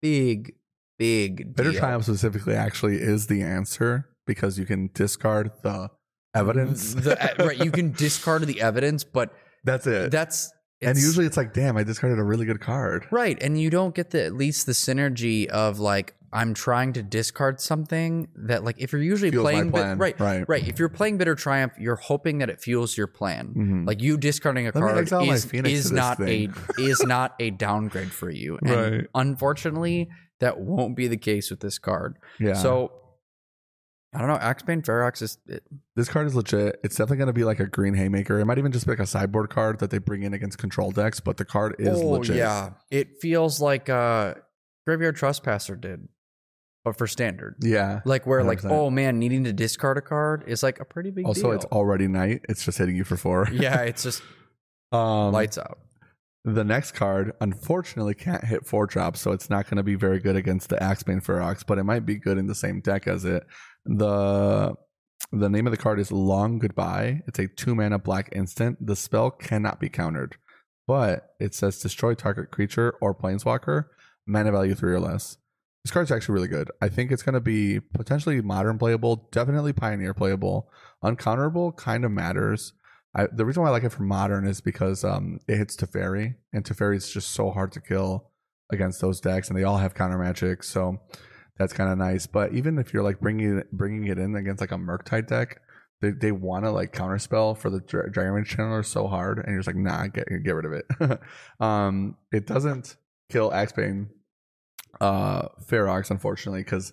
big, big Bitter deal. Triumph specifically actually is the answer because you can discard the evidence. The- right, you can discard the evidence, but That's it. that's and usually it's like, damn, I discarded a really good card. right, and you don't get the at least the synergy of like I'm trying to discard something that like if you're usually Fuels playing bit- right Right. right if you're playing bitter triumph you're hoping that it fuels your plan Mhm. like you discarding a Let card is, is not thing. a is not a downgrade for you and Right. unfortunately that won't be the case with this card Yeah. so I don't know Axebane Ferox is it, this card is legit. It's definitely going to be like a green haymaker. It might even just be like a sideboard card that they bring in against control decks, but the card is oh legit. yeah it feels like uh Graveyard Trespasser did but for standard Yeah. like where like 100%. oh man needing to discard a card is like a pretty big Also, deal. it's already night. It's just hitting you for four. yeah it's just Um, lights out The next card, unfortunately, can't hit four drops, so it's not going to be very good against the Axebane Ferox, but it might be good in the same deck as it. The the name of the card is Long Goodbye. It's a two mana black instant. The spell cannot be countered, but it says destroy target creature or planeswalker, mana value three or less. This card's actually really good. I think it's going to be potentially modern playable, definitely pioneer playable. Uncounterable kind of matters. I, the reason why I like it for modern is because um, it hits Teferi, and Teferi is just so hard to kill against those decks, and they all have counter magic, so that's kind of nice. But even if you're like bringing it, bringing it in against like a Murktide deck, they, they want to like counterspell for the Dra- Dragon Rage Channeler so hard, and you're just like, nah, get get rid of it. um, it doesn't kill Axebane, uh, Ferox, unfortunately, because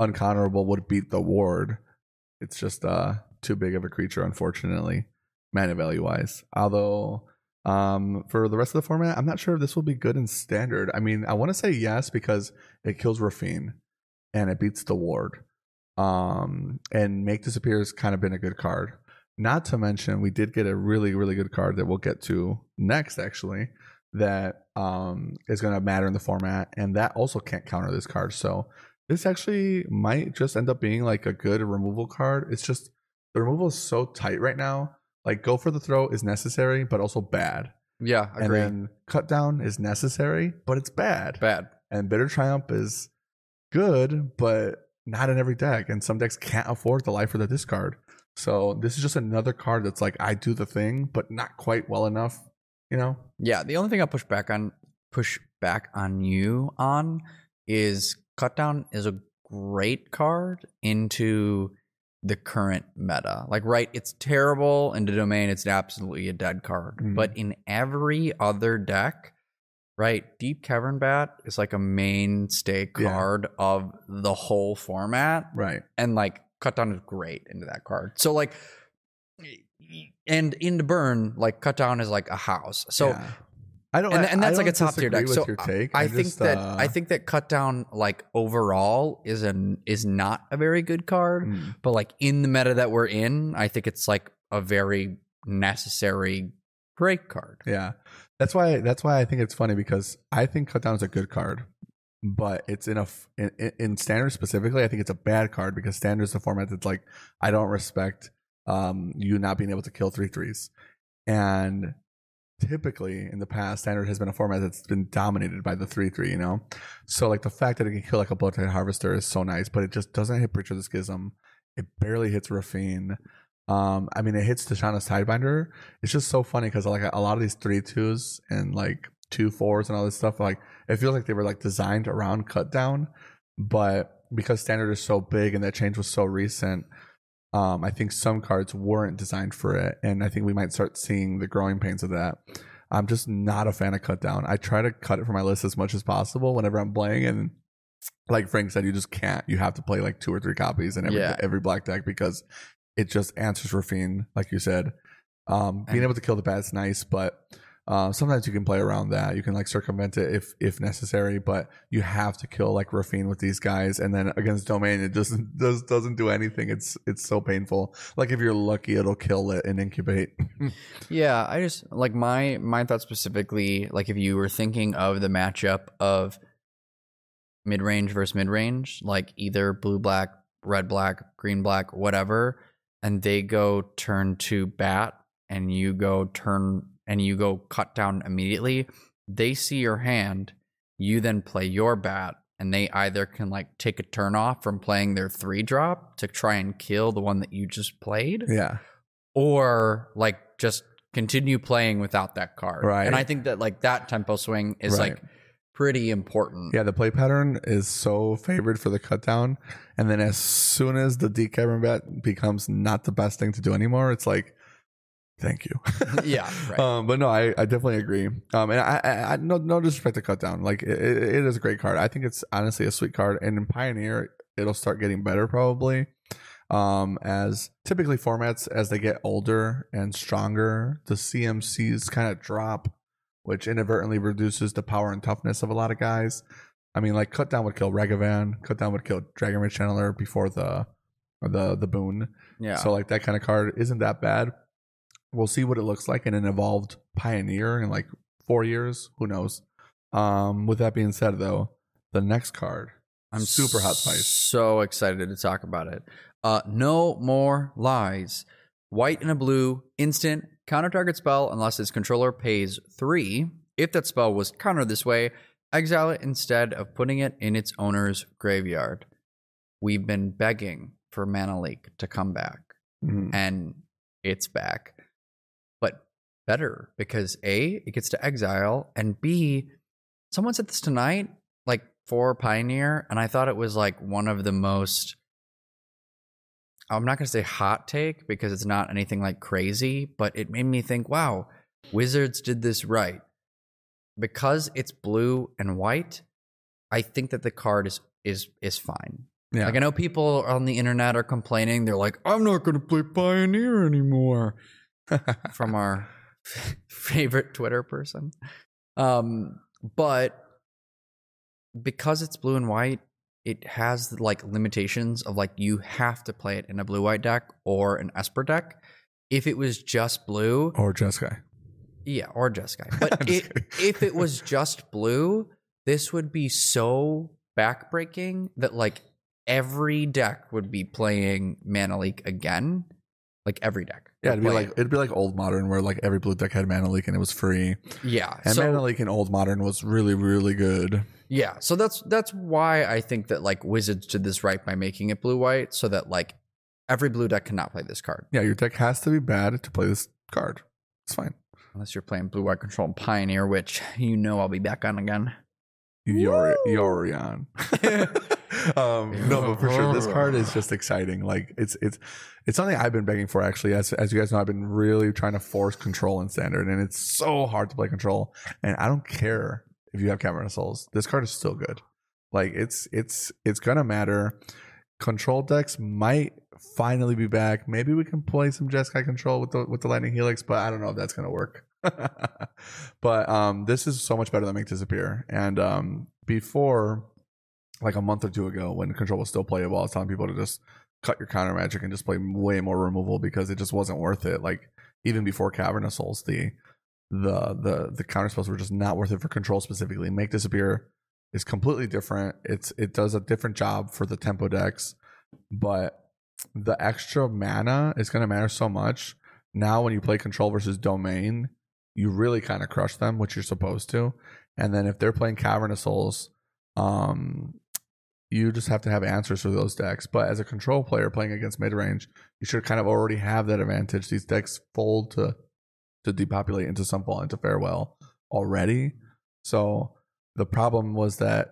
uncounterable would beat the ward. It's just uh too big of a creature, unfortunately mana value wise. Although um for the rest of the format, I'm not sure if this will be good in standard. I mean, I want to say yes because it kills Raffine and it beats the ward. Um and make disappear has kind of been a good card. Not to mention we did get a really, really good card that we'll get to next actually that um is gonna matter in the format, and that also can't counter this card. So this actually might just end up being like a good removal card. It's just the removal is so tight right now. Like go for the throat is necessary, but also bad. yeah And agree then cut down is necessary, but it's bad. bad And bitter triumph is good, but not in every deck. And some decks can't afford the life or the discard. So this is just another card that's like I do the thing, but not quite well enough. You know? Yeah, the only thing I'll push back on push back on you on is cut down is a great card into the current meta. Like right, it's terrible in the domain, it's absolutely a dead card. Mhm. But in every other deck, right, Deep Cavern Bat is like a mainstay Yeah. card of the whole format Right. and like cut down is great into that card. So like and in the burn, like cut down is like a house. So Yeah. I don't and, and that's I like a top tier deck. So your I-. I, I think just, that uh, I think that cut down like overall is an is not a very good card, Mm. but like in the meta that we're in, I think it's like a very necessary great card. Yeah, that's why. That's why I think it's funny because I think cut down is a good card, but it's in a f- in, in- in standard specifically. I think it's a bad card because standard is the format that's like I don't respect um you not being able to kill three threes, and typically in the past standard has been a format that's been dominated by the three three. You know, so like the fact that it can kill like a Bloodtithe Harvester is so nice, but it just doesn't hit Preacher of the Schism. It barely hits Raffine. Um, I mean, it hits Tishana's Tidebinder, it's just so funny because like a lot of these three twos and like two fours and all this stuff like it feels like they were like designed around cut down but because standard is so big and that change was so recent um i think some cards weren't designed for it and i think we might start seeing the growing pains of that i'm just not a fan of cut down i try to cut it from my list as much as possible whenever i'm playing and like frank said you just can't you have to play like two or three copies in every Yeah. every black deck because it just answers Raffine, like you said. Um, being able to kill the bat is nice, but uh, sometimes you can play around that. You can like circumvent it if if necessary, but you have to kill like Raffine with these guys, and then against Domain, it just does doesn't do anything. It's it's so painful. Like if you're lucky, it'll kill it and incubate. Yeah, I just like my my thought specifically, like if you were thinking of the matchup of mid range versus mid range, like either blue black, red black, green black, whatever, and they go turn to bat and you go turn and you go cut down immediately, they see your hand, you then play your bat and they either can like take a turn off from playing their three drop to try and kill the one that you just played, Yeah. or like just continue playing without that card. Right. And I think that like that tempo swing is Right. like pretty important. Yeah, the play pattern is so favored for the cut down. And then as soon as the Deep Cavern Bat becomes not the best thing to do anymore, it's like, thank you. Yeah, right. Um, but no, I, I definitely agree. Um, and I, I, I no, no disrespect to cut down. Like it, it is a great card. I think it's honestly a sweet card. And in Pioneer, it'll start getting better probably. Um, as typically formats as they get older and stronger, the CMCs kind of drop, which inadvertently reduces the power and toughness of a lot of guys. I mean, like cut down would kill Ragavan, cut down would kill Dragon Rage Channeler before the the the boon. yeah. So like that kind of card isn't that bad. We'll see what it looks like in an evolved pioneer in like four years. Who knows? Um, with that being said, though, the next card, I'm super hot spice. So excited to talk about it. Uh, no more lies. White and a blue, instant, counter target spell unless its controller pays three. If that spell was countered this way, exile it instead of putting it in its owner's graveyard. We've been begging for Mana Leak to come back, Mhm. and it's back. Better because A, it gets to exile, and B, someone said this tonight, like for Pioneer, and I thought it was like one of the most I'm not going to say hot take because it's not anything like crazy, but it made me think, wow, Wizards did this right. Because it's blue and white, I think that the card is is is fine. yeah, Like I know people on the internet are complaining. They're like, "I'm not going to play Pioneer anymore." From our favorite Twitter person, um, but because it's blue and white, it has like limitations of like you have to play it in a blue white deck or an Esper deck. If it was just blue, or Jeskai. yeah, or Jeskai. But it, if it was just blue, this would be so backbreaking that like every deck would be playing Mana Leak again. Like every deck. Yeah, it'd be like it'd be like old modern where like every blue deck had mana leak and it was free. yeah. And so, mana leak in old modern was really really good. Yeah, so that's that's why I think that like Wizards did this right by making it blue white, so that like every blue deck cannot play this card Yeah, your deck has to be bad to play this card. It's fine. unless you're playing blue white control and Pioneer, which you know I'll be back on again. Yori- Yorion. um, no, but for sure, this card is just exciting. Like it's it's it's something I've been begging for actually. As as you guys know, I've been really trying to force control in standard, and it's so hard to play control. And I don't care if you have Cavern of Souls. This card is still good. Like it's it's it's gonna matter. Control decks might finally be back. Maybe we can play some Jeskai control with the with the Lightning Helix, but I don't know if that's gonna work. but um, this is so much better than Make Disappear. And um, before, like a month or two ago, when Control was still playable, I was telling people to just cut your counter magic and just play way more removal because it just wasn't worth it. Like even before Cavern of Souls, the the the the counter spells were just not worth it for Control specifically. Make Disappear is completely different. It's it does a different job for the tempo decks, but the extra mana is going to matter so much. Now, when you play Control versus Domain, you really kind of crush them, which you're supposed to. And then if they're playing Cavern of Souls, um, you just have to have answers for those decks. But as a control player playing against mid range, you should kind of already have that advantage. These decks fold to to depopulate into Sunfall into Farewell already. So the problem was that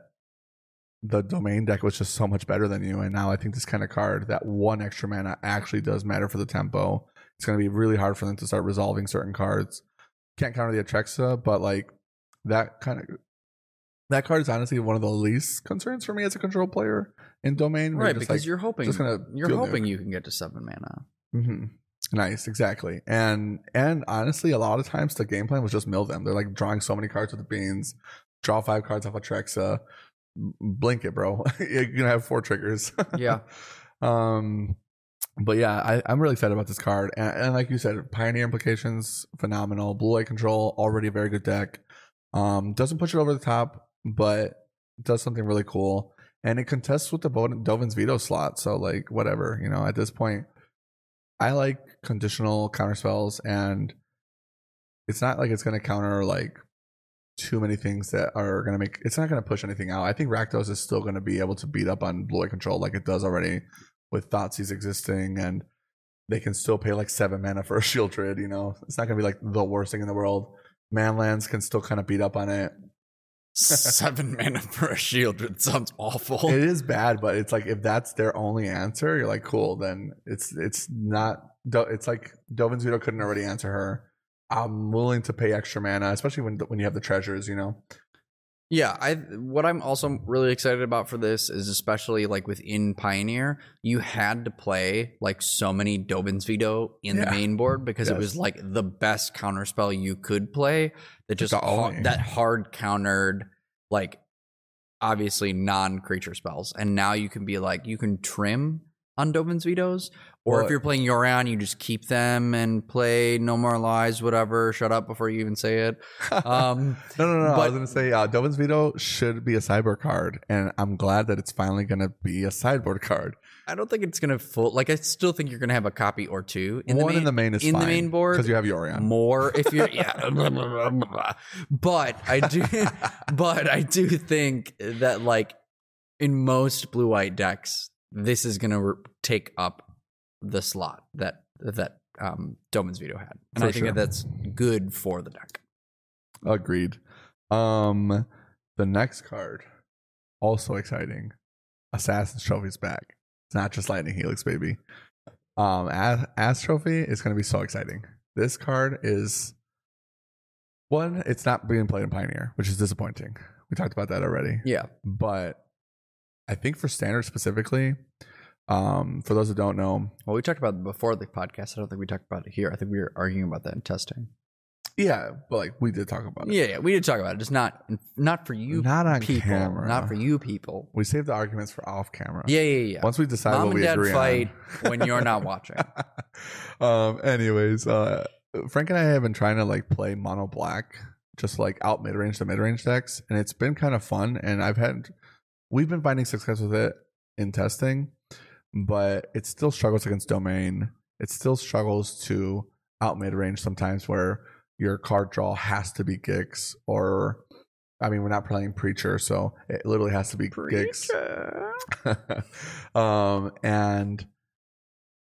the domain deck was just so much better than you. And now I think this kind of card, that one extra mana actually does matter for the tempo. It's going to be really hard for them to start resolving certain cards. Can't counter the Atraxa, but like that kind of that card is honestly one of the least concerns for me as a control player in domain. Right, because like, you're hoping just gonna you're hoping nuke. you can get to seven mana. hmm Nice, exactly. And and honestly, a lot of times the game plan was just mill them. They're like drawing so many cards with the beans, draw five cards off Atraxa, m- blink it, bro. You're gonna have four triggers. Yeah. um, but yeah, I, I'm really excited about this card. And, and like you said, Pioneer implications phenomenal. Blue Light Control already a very good deck. Um, doesn't push it over the top, but does something really cool. And it contests with the Dovin's veto slot. So like whatever, you know, at this point, I like conditional counter spells, and it's not like it's gonna counter like too many things that are going to make it's not going to push anything out. I think Rakdos is still going to be able to beat up on Blue Control like it does already with Thoughtseize existing and they can still pay like seven mana for a Sheoldred, you know. It's not going to be like the worst thing in the world. Manlands can still kind of beat up on it. Seven mana for a shield. It sounds awful. It is bad, but it's like if that's their only answer, you're like, cool. Then it's it's not. It's like Dovin's Veto couldn't already answer her. I'm willing to pay extra mana, especially when when you have the treasures. You know, Yeah, I what I'm also really excited about for this is especially like within Pioneer, you had to play like so many Dovin's Veto in the main board because it was like the best counter spell you could play that just The ha- that hard countered like obviously non-creature spells. And now you can be like you can trim on Dovin's Vetoes or if you're playing Yorion, you just keep them and play No More Lies, whatever. Shut up before you even say it. Um no, no, no. I was gonna say uh, Dovin's Veto should be a sideboard card, and I'm glad that it's finally gonna be a sideboard card. I don't think it's gonna full. Like I still think you're gonna have a copy or two in One the main, in the main is in the main board. because you have Yorion. more if you're yeah. but I do, but I do think that like in most blue white decks, this is gonna re- take up the slot that that um Dovin's veto had, and For I think sure. that that's good for the deck. Agreed. Um, the next card, also exciting. Assassin's Trophy's back. It's not just Lightning Helix, baby. Um, As, As Trophy is going to be so exciting. This card is one. It's not being played in Pioneer, which is disappointing. We talked about that already. Yeah, But I think for Standard specifically, um, for those who don't know, well, we talked about it before the podcast. I don't think we talked about it here. I think we were arguing about that in testing. yeah, but like we did talk about it. Yeah, yeah, we did talk about it. Just not not for you Not on people, camera. not for you people. We saved the arguments for off camera. Yeah, yeah, yeah. Once we decide Mom what and we dad agree fight when you're not watching. um. Anyways, uh, Frank and I have been trying to like play mono black, just like out mid range to mid range decks, and it's been kind of fun. And I've had, we've been finding success with it in testing, but it still struggles against domain. It still struggles to out mid range sometimes, where your card draw has to be Gix or. I mean, we're not playing Preacher, so it literally has to be Gix. um, and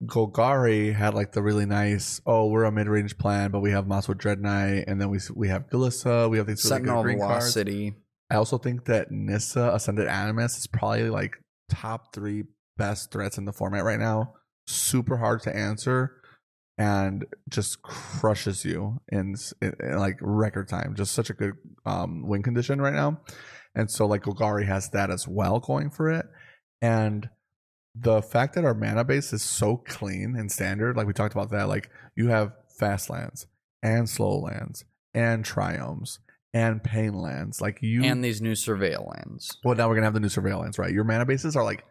Golgari had like the really nice. Oh, we're a mid range plan, but we have Mosswood Dreadknight, and then we we have Glissa. We have these really Sentinel good green cards. Velocity. I also think that Nissa Ascended Animus is probably like top three best threats in the format right now. Super hard to answer, and just crushes you in, in, in, like record time. Just such a good um, win condition right now, and so like Golgari has that as well going for it, and the fact that our mana base is so clean and standard, like we talked about that, like you have fast lands and slow lands and triomes and pain lands, like you and these new surveil lands. well, now we're gonna have the new surveillance, right? Your mana bases are like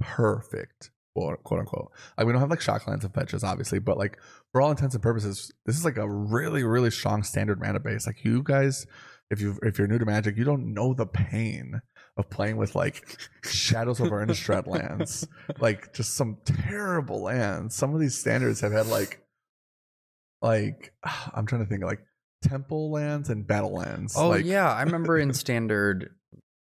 perfect, quote, quote unquote. Like we don't have like shocklands and fetches, obviously, but like for all intents and purposes, this is like a really, really strong standard mana base. Like you guys, if you if you're new to Magic, you don't know the pain of playing with like Shadows over Innistrad lands, like just some terrible lands. Some of these standards have had like, like I'm trying to think like temple lands and battle lands. Oh like, yeah, I remember in standard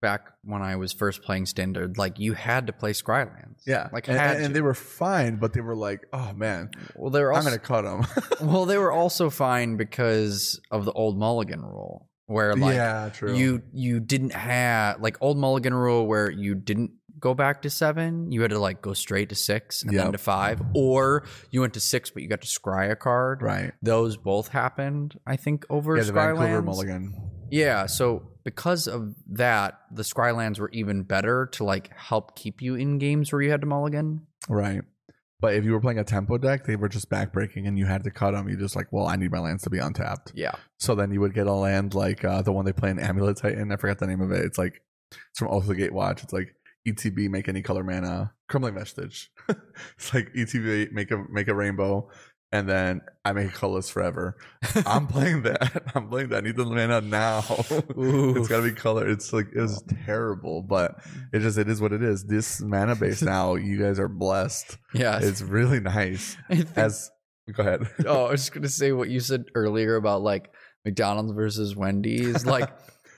back when I was first playing standard, like you had to play Scrylands. Yeah, like and, had and, and they were fine, but they were like, "Oh man, well, they were I'm also gonna cut them." well, they were also fine because of the old Mulligan rule, where like yeah, true. you you didn't have like old Mulligan rule where you didn't go back to seven. You had to like go straight to six and then to five, or you went to six but you got to scry a card. right? Those both happened, I think, over Yeah, the Vancouver Scrylands. Mulligan. Yeah, so because of that, the Scrylands were even better to like help keep you in games where you had to mulligan. Right. But if you were playing a tempo deck, they were just backbreaking, and you had to cut them. You just like, well, I need my lands to be untapped. Yeah. So then you would get a land like uh, the one they play in Amulet Titan. I forgot the name of it. It's like it's from Oath of the Gatewatch. It's like ETB make any color mana, crumbling vestige. it's like ETB make a make a rainbow, and then I make colorless forever. I'm playing that. I'm playing that. I need the mana now. it's gotta be color. It's like it was terrible, but it just it is what it is. This mana base now, you guys are blessed. Yeah. It's really nice. Think- As go ahead. oh, I was just gonna say what you said earlier about like McDonald's versus Wendy's. Like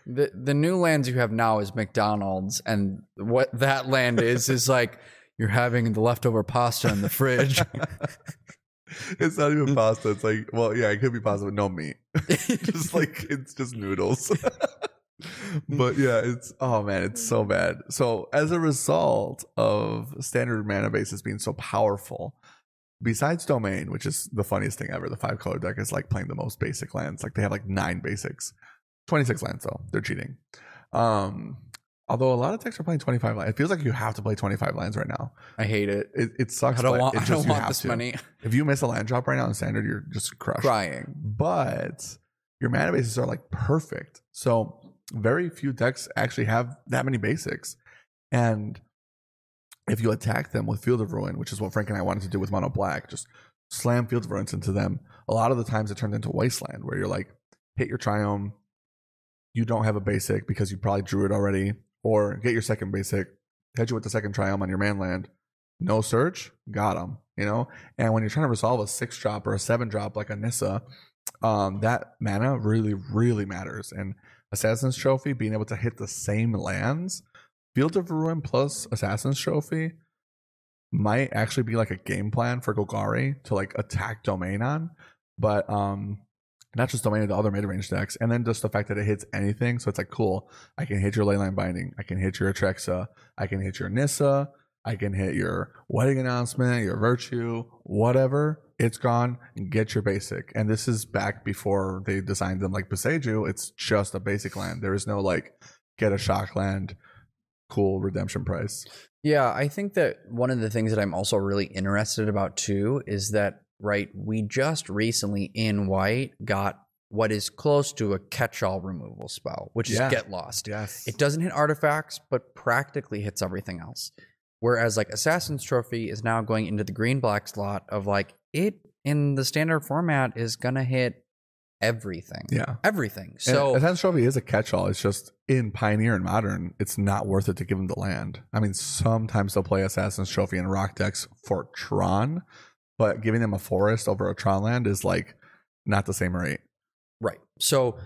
the the new lands you have now is McDonald's, and what that land is is like you're having the leftover pasta in the fridge. it's not even pasta. It's like, well, yeah, it could be pasta, but no meat. just like it's just noodles. but yeah, it's oh man, it's so bad. So as a result of standard mana bases being so powerful, besides domain, which is the funniest thing ever, the five color deck is like playing the most basic lands. Like they have like nine basics, twenty six lands though. They're cheating. Um, although a lot of decks are playing twenty five lands, it feels like you have to play twenty five lands right now. I hate it. It, it sucks. I don't want. it I don't want this to. money. If you miss a land drop right now in standard, you're just crushed Crying. but your mana bases are like perfect. So very few decks actually have that many basics. And if you attack them with Field of Ruin, which is what Frank and I wanted to do with Mono Black, just slam Field of Ruins into them. A lot of the times it turned into Wasteland, where you're like, hit your Triome, you don't have a basic because you probably drew it already, or get your second basic, hit you with the second Triome on your manland, no search, got them, you know? And when you're trying to resolve a six drop or a seven drop like a Nissa, um, that mana really, really matters. And Assassin's Trophy, being able to hit the same lands, Field of Ruin plus Assassin's Trophy might actually be like a game plan for Golgari to like attack domain on. But um not just domain the other mid range decks, and then just the fact that it hits anything. So it's like cool. I can hit your Leyline Binding, I can hit your Atraxa, I can hit your Nissa, I can hit your wedding announcement, your virtue, whatever. It's gone. Get your basic. And this is back before they designed them like Boseiju. It's just a basic land. There is no like get a shock land, cool redemption price. Yeah, I think that one of the things that I'm also really interested about too is that right, we just recently in white got what is close to a catch-all removal spell, which Yeah. is get lost. Yes. It doesn't hit artifacts, but practically hits everything else. Whereas like Assassin's Trophy is now going into the green black slot of like it in the standard format is gonna hit everything. yeah. Everything. So So Assassin's Trophy is a catch-all. It's just in Pioneer and Modern, it's not worth it to give them the land. I mean, sometimes they'll play Assassin's Trophy in rock decks for Tron, but giving them a forest over a Tron land is like not the same rate. Right. So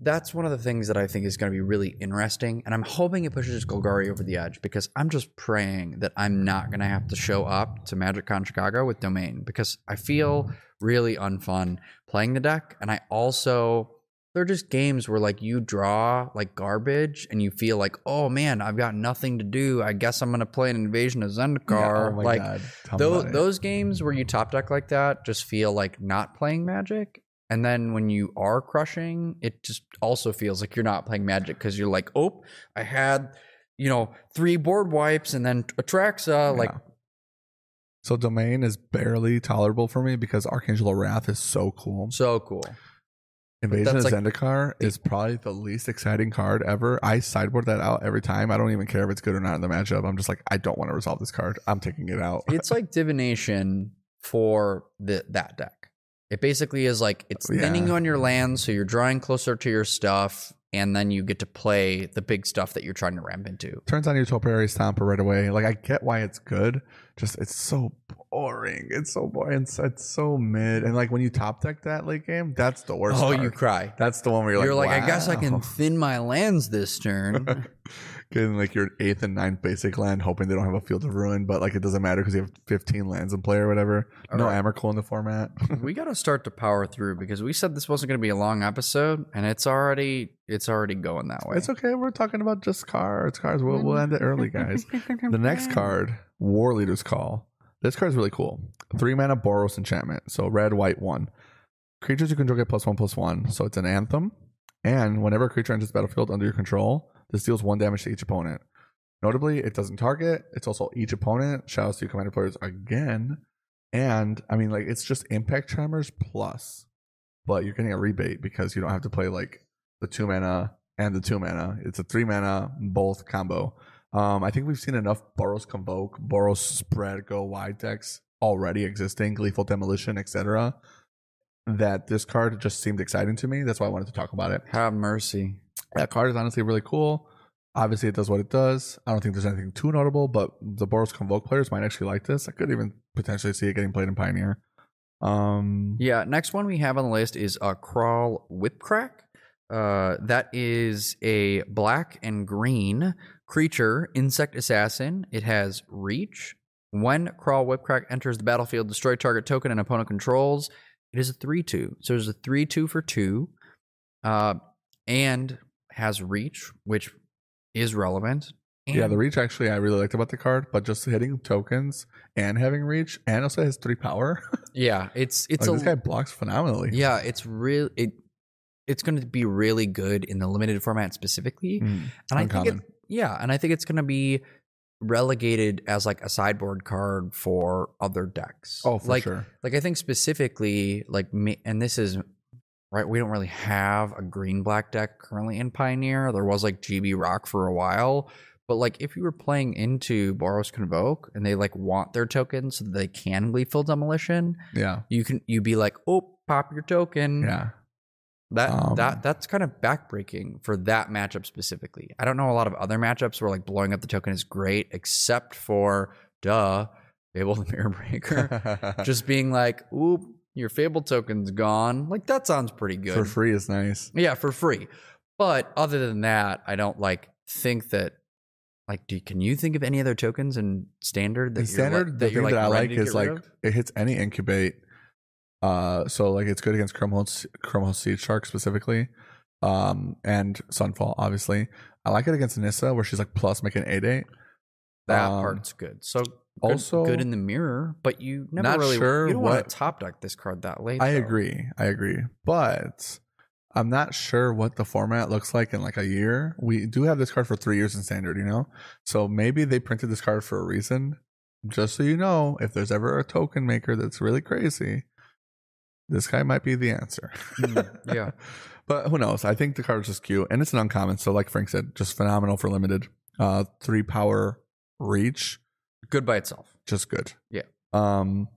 that's one of the things that I think is going to be really interesting. And I'm hoping it pushes Golgari over the edge because I'm just praying that I'm not going to have to show up to MagicCon Chicago with Domain because I feel really unfun playing the deck. And I also, they're just games where like you draw like garbage and you feel like, oh man, I've got nothing to do. I guess I'm going to play an Invasion of Zendikar. oh my like, god. Those, those games where you top deck like that just feel like not playing magic and then when you are crushing it just also feels like you're not playing magic because you're like oh i had you know three board wipes and then atraxa like So domain is barely tolerable for me because Archangel of Wrath is so cool. so cool Invasion of like- Zendikar is probably the least exciting card ever. I sideboard that out every time. I don't even care if it's good or not in the matchup. I'm just like, I don't want to resolve this card. I'm taking it out. it's like divination for the that deck it basically is like it's Yeah. thinning on your lands so you're drawing closer to your stuff and then you get to play the big stuff that you're trying to ramp into Turns on your Topiary Stomper right away. Like I get why it's good. Just it's so boring. It's so boring. It's, it's so mid. And like when you top deck that late game, that's the worst. oh card. you cry That's the one where you're, You're like, like, I guess I can thin my lands this turn. Getting like your eighth and ninth basic land, hoping they don't have a field of ruin, but like it doesn't matter because you have 15 lands in play or whatever. All no right. Amarkul in the format. we got to start to power through because we said this wasn't going to be a long episode, and it's already it's already going that way. it's okay. We're talking about just cards. Cards. We'll, we'll end it early, guys. The next card, War Leader's Call. This card is really cool. Three mana Boros enchantment. So red, white, one. Creatures you control get plus one, plus one. So it's an anthem. And whenever a creature enters the battlefield under your control, this deals one damage to each opponent. Notably, it doesn't target. It's also each opponent. Shout out to you, commander players, again. And I mean, like, it's just impact tremors plus, but you're getting a rebate because you don't have to play like the two mana and the two mana. It's a three mana both combo. Um, I think we've seen enough Boros Convoke, Boros Spread, Go Wide decks already existing, Gleeful Demolition, etc. That this card just seemed exciting to me. That's why I wanted to talk about it. Have mercy. That card is honestly really cool. Obviously, it does what it does. I don't think there's anything too notable, but the Boros Convoke players might actually like this. I could even potentially see it getting played in Pioneer. Um, Yeah, next one we have on the list is a Crawl Whipcrack. Uh, that is a black and green creature, insect assassin. It has reach. When Crawl Whipcrack enters the battlefield, destroy target token an opponent controls. It is a 3 2. So there's a 3 2 for 2. Uh, and has reach, which is relevant. yeah, the reach actually I really liked about the card, but just hitting tokens and having reach, and also has three power. yeah, it's it's like, a this guy blocks phenomenally. yeah, it's real it it's going to be really good in the limited format specifically. Mm, And I think it, yeah, and I think it's going to be relegated as like a sideboard card for other decks. oh, for like sure. like I think specifically like me, and this is right. We don't really have a green black deck currently in Pioneer. There was like GB Rock for a while, but like if you were playing into Boros Convoke and they like want their token so that they can Gleeful Demolition, Yeah, you can You'd be like, oh, pop your token. yeah. That Um, that that's kind of backbreaking for that matchup specifically. I don't know a lot of other matchups where like blowing up the token is great, except for duh, Fable the Mirror Breaker. Just being like, oop, your Fable token's gone. Like that sounds pretty good. for free is nice. Yeah, for free. But other than that, I don't like think that like do can you think of any other tokens in standard that In you're standard, like, the that thing you're like that I like is like of? it hits any incubate. Uh, so like it's good against Chromos Chrome Host Seedshark specifically, um, and Sunfall obviously. I like it against Nissa where she's like plus making eight eight. that um, part's good. So good, also- good in the mirror, but you never Not really sure you don't want what- to top deck this card that late. I though. agree. I agree. But I'm not sure what the format looks like in like a year. We do have this card for three years in standard, you know? So maybe they printed this card for a reason. Just so you know, if there's ever a token maker that's really crazy, this guy might be the answer. Mm, yeah. But who knows? I think the card's just cute. And it's an uncommon. So like Frank said, just phenomenal for limited. Uh three power reach Good by itself. just good. Yeah. Um,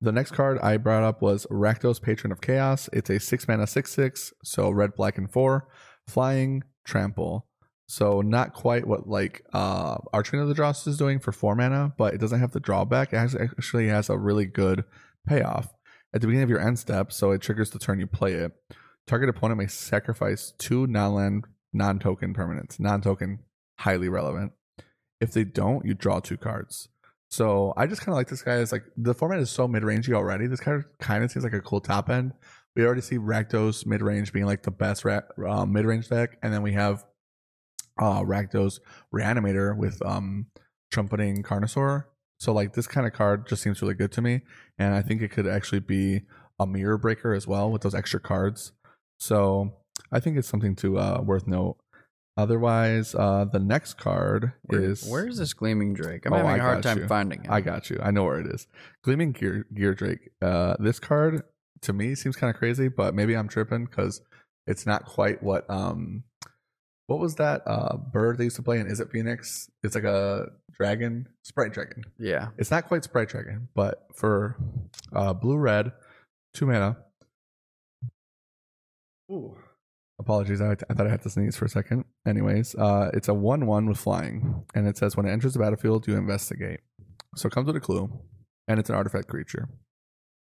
the next card I brought up was Rakdos, Patron of Chaos. It's a six mana six six, so red, black, and four, flying, trample. So not quite what like uh Archfiend of the Dross is doing for four mana, but it doesn't have the drawback. It has- actually has a really good payoff at the beginning of your end step, so it triggers the turn you play it. Target opponent may sacrifice two non-land, non-token permanents. Non-token, highly relevant. If they don't, you draw two cards. So I just kind of like this guy as like the format is so mid rangey already. This card kind of seems like a cool top end. We already see Rakdos mid range being like the best ra- uh, mid range deck, and then we have uh Rakdos Reanimator with um trumpeting Carnosaur. So like this kind of card just seems really good to me, and I think it could actually be a mirror breaker as well with those extra cards. So I think it's something to uh worth note. Otherwise, uh the next card Where- is this gleaming Drake? I'm Oh, having I a hard got time you. finding it. I got you. I know where it is. Gleaming Gear Gear Drake. Uh, this card to me seems kind of crazy, but maybe I'm tripping because it's not quite what um, what was that uh bird they used to play in? Is it Phoenix? It's like a dragon, sprite dragon. yeah. It's not quite sprite dragon, but for uh blue red, two mana. Ooh. Apologies, I, I thought I had to sneeze for a second. Anyways, uh, it's a one-one with flying, and it says when it enters the battlefield, you investigate. So it comes with a clue, and it's an artifact creature.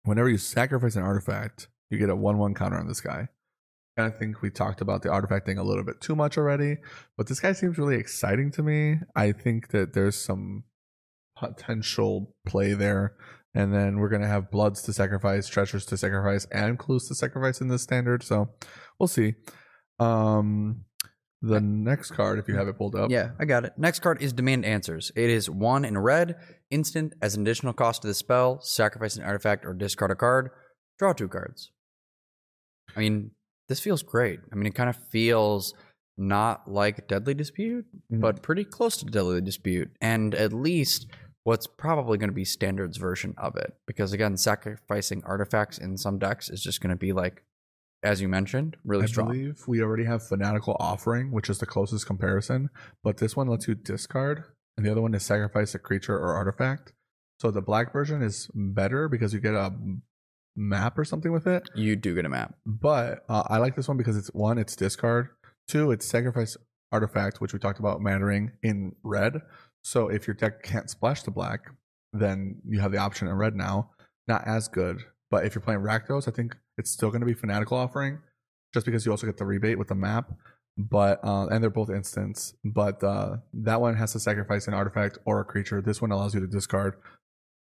Whenever you sacrifice an artifact, you get a one-one counter on this guy. I think we talked about the artifact thing a little bit too much already, but this guy seems really exciting to me. I think that there's some potential play there. And then we're gonna have bloods to sacrifice, treasures to sacrifice, and clues to sacrifice in this standard. So we'll see. Um the next card, if you have it pulled up. Yeah, I got it. Next card is Demand Answers. It is one in red, instant as an additional cost to the spell, sacrifice an artifact or discard a card, draw two cards. I mean, this feels great. I mean, it kind of feels not like Deadly Dispute, Mhm. but pretty close to Deadly Dispute, and at least what's probably going to be Standard's version of it. Because again, sacrificing artifacts in some decks is just going to be like, as you mentioned, really I strong. I believe we already have Fanatical Offering, which is the closest comparison, but this one lets you discard, and the other one is sacrifice a creature or artifact. So the black version is better because you get a map or something with it. You do get a map. But uh, I like this one because it's one, it's discard. Two, it's sacrifice artifact, which we talked about mattering in red. So if your deck can't splash the black, then you have the option in red now. Not as good, But if you're playing Rakdos, I think it's still going to be Fanatical offering, just because you also get the rebate with the map. But uh, and they're both instants. But uh, that one has to sacrifice an artifact or a creature. This one allows you to discard.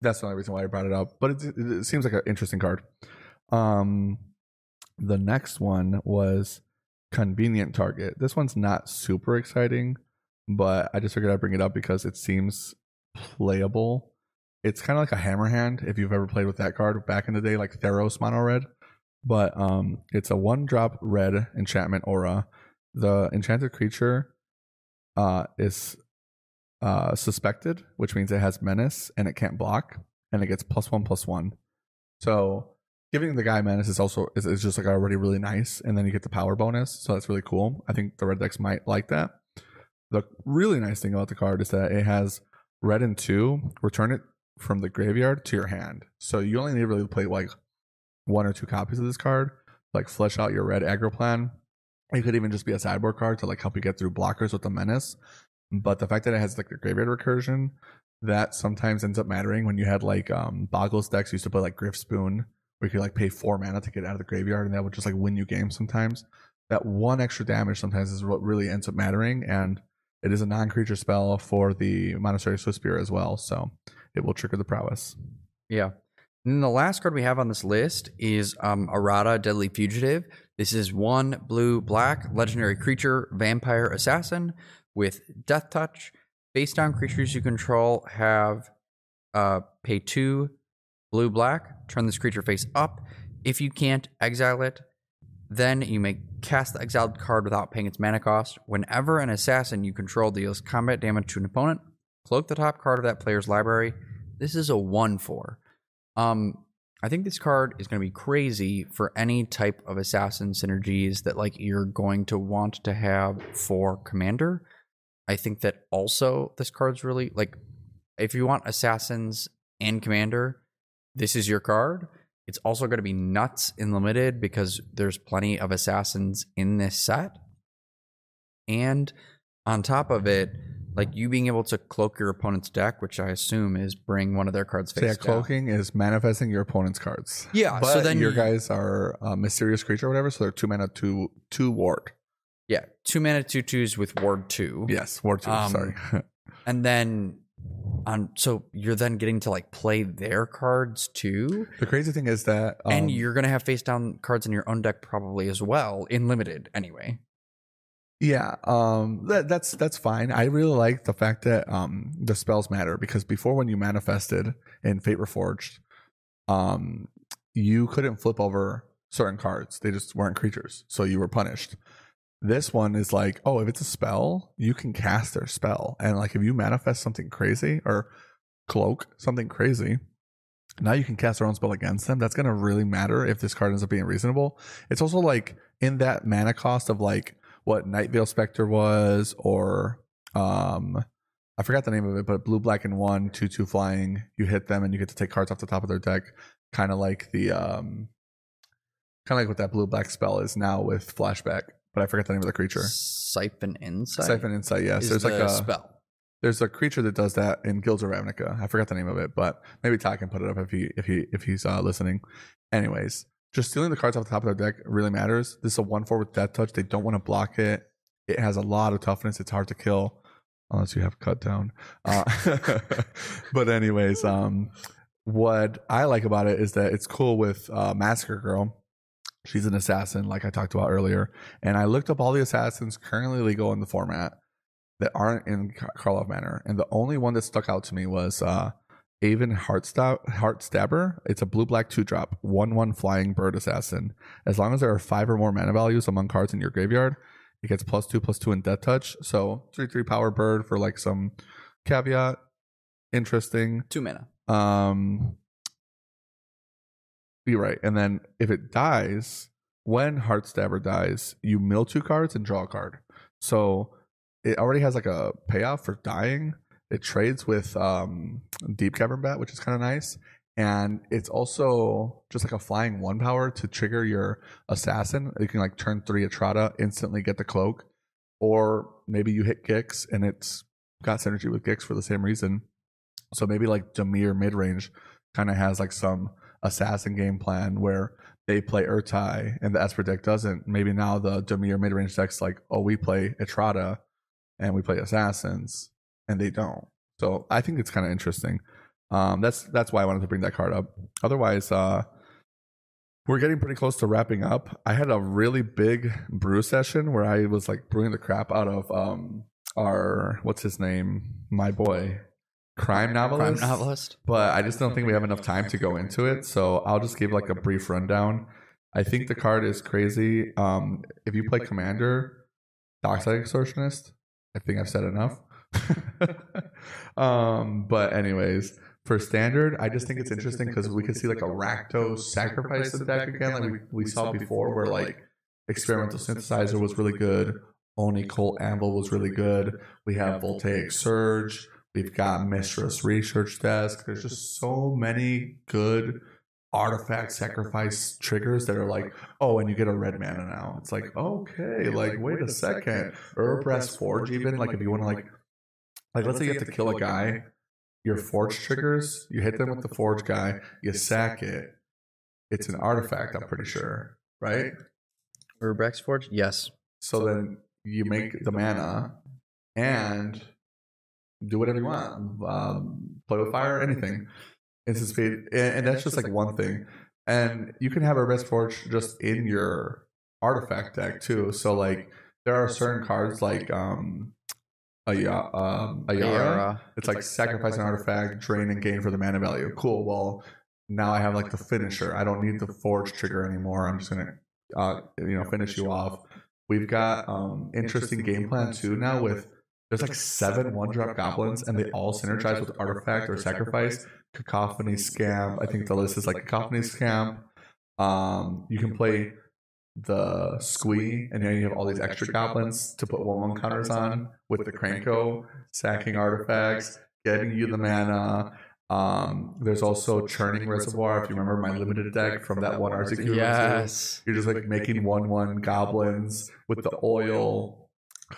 That's the only reason why I brought it up. But it, it, seems like an interesting card. Um, the next one was convenient target. This one's not super exciting, but I just figured I'd bring it up because it seems playable. It's kind of like a hammer hand if you've ever played with that card back in the day, like Theros mono red. But um, it's a one drop red enchantment aura. The enchanted creature uh, is uh, suspected, which means it has menace and it can't block, and it gets plus one plus one. So giving the guy menace is also is, is just like already really nice, and then you get the power bonus, so that's really cool. I think the red decks might like that. The really nice thing about the card is that it has red and two. Return it from the graveyard to your hand, so you only need to really play like one or two copies of this card, like flesh out your red aggro plan. It could even just be a sideboard card to like help you get through blockers with the menace. But the fact that it has like the graveyard recursion, that sometimes ends up mattering when you had like um Boggles decks used to play like Gryff's Boon, where you could like pay four mana to get out of the graveyard, and that would just like win you games sometimes. That one extra damage sometimes is what really ends up mattering, and it is a non-creature spell for the Monastery Swiftspear as well, so it will trigger the prowess. Yeah. And the last card we have on this list is um, Etrata Deadly Fugitive. This is one blue black legendary creature, vampire assassin with death touch. Face down creatures you control have uh, pay two blue black. Turn this creature face up. If you can't exile it, then you may cast the exiled card without paying its mana cost. Whenever an assassin you control deals combat damage to an opponent, cloak the top card of that player's library. This is a 1 4. Um, I think this card is going to be crazy for any type of assassin synergies that like you're going to want to have for commander. I think that also this card's really like if you want assassins and commander, this is your card. It's also going to be nuts in limited because there's plenty of assassins in this set. And on top of it, like you being able to cloak your opponent's deck, which I assume is bring one of their cards face So yeah, down. cloaking is manifesting your opponent's cards. Yeah, but so then your you- guys are a mysterious creature or whatever, so they're two mana, two two ward. Yeah, two mana two twos with ward two. Yes, ward two. Um, sorry. and then on so you're then getting to like play their cards too, the crazy thing is that um, and you're gonna have face down cards in your own deck probably as well in limited anyway. Yeah, um, that, that's that's fine. I really like the fact that um, the spells matter because before when you manifested in Fate Reforged, um, you couldn't flip over certain cards; they just weren't creatures, so you were punished. This one is like, oh, if it's a spell, you can cast their spell, and like if you manifest something crazy or cloak something crazy, now you can cast their own spell against them. That's gonna really matter if this card ends up being reasonable. It's also like in that mana cost of like what Night Veil Spectre was, or um, I forgot the name of it, but blue, black, and one, two, two flying. You hit them and you get to take cards off the top of their deck, kind of like the um, kind of like what that blue black spell is now with flashback. But I forgot the name of the creature. Siphon Insight. Siphon Insight. Yes, there's like a spell. there's a creature that does that in Guilds of Ravnica. I forgot the name of it, but maybe Ty can put it up if he if he if he's uh, listening. Anyways, just stealing the cards off the top of their deck really matters. This is a one four with death touch. They don't want to block it. It has a lot of toughness. It's hard to kill unless you have cut down. Uh, but anyways, um, what I like about it is that it's cool with uh, Massacre Girl. She's an assassin, like I talked about earlier, and I looked up all the assassins currently legal in the format that aren't in Ka- Karlov Manor, and the only one that stuck out to me was uh, Aven Heartstab- Heartstabber. It's a blue black two drop, one one flying bird assassin. As long as there are five or more mana values among cards in your graveyard, it gets plus two plus two in death touch. So three three power bird for like some caveat. Interesting. Two mana. Um, you're right. And then if it dies, when Heartstabber dies, you mill two cards and draw a card. So it already has like a payoff for dying. It trades with um, Deep Cavern Bat, which is kind of nice. And it's also just like a flying one power to trigger your assassin. You can like turn three Etrata, instantly get the cloak. Or maybe you hit Gix and it's got synergy with Gix for the same reason. So maybe like Dimir mid range kind of has like some assassin game plan where they play Ertai and the Esper deck doesn't. Maybe now the Dimir mid range deck's like, oh, we play Etrata and we play assassins, and they don't. So I think it's kind of interesting. Um, that's that's why I wanted to bring that card up. Otherwise, uh, we're getting pretty close to wrapping up. I had a really big brew session where I was like brewing the crap out of um our what's his name, my boy, crime novelist. Crime novelist. But I just don't think we have enough time to go into it, so I'll just give like a brief rundown. I think the card is crazy. Um, if you play Commander, Dockside Extortionist, I think I've said enough. um, but anyways, for standard, I just think it's interesting because we could see like a Rakdos sacrifice the deck again, like we, we saw before, where like experimental synthesizer was really good, Oni Cult Anvil was really good. We have Voltage Surge, we've got Mishra's Research Desk. There's just so many good artifact sacrifice triggers that are like, oh, and you get a red mana now. It's like, okay, like wait a second. Urabrask's Forge, even like if you want to like, like let's say you have to kill a guy, your Forge triggers, you hit them with the Forge guy, you sack it. It's an artifact, I'm pretty sure, right? Urabrask's Forge? Yes. So then you make the mana and do whatever you want. Um, play with fire, anything. Instant speed. And, and that's just like one thing. And you can have a Red Forge just in your artifact deck too. So like there are certain cards like um a um, Ayara. Ayara. It's like sacrifice an artifact, drain and gain for the mana value. Cool. Well, now I have like the finisher. I don't need the forge trigger anymore. I'm just gonna uh you know finish you off. We've got um interesting game plan too now with there's like seven one drop goblins and they all synergize with artifact or sacrifice. Cacophony Scamp. I think the list is like cacophony scam. Um you can play the squee and then you have all these extra goblins to put one one counters on with the Krenko, sacking artifacts, getting you the mana. Um, there's also churning reservoir. If you remember my limited deck from that one RCQ, Yes. you're just like making one one goblins with the oil.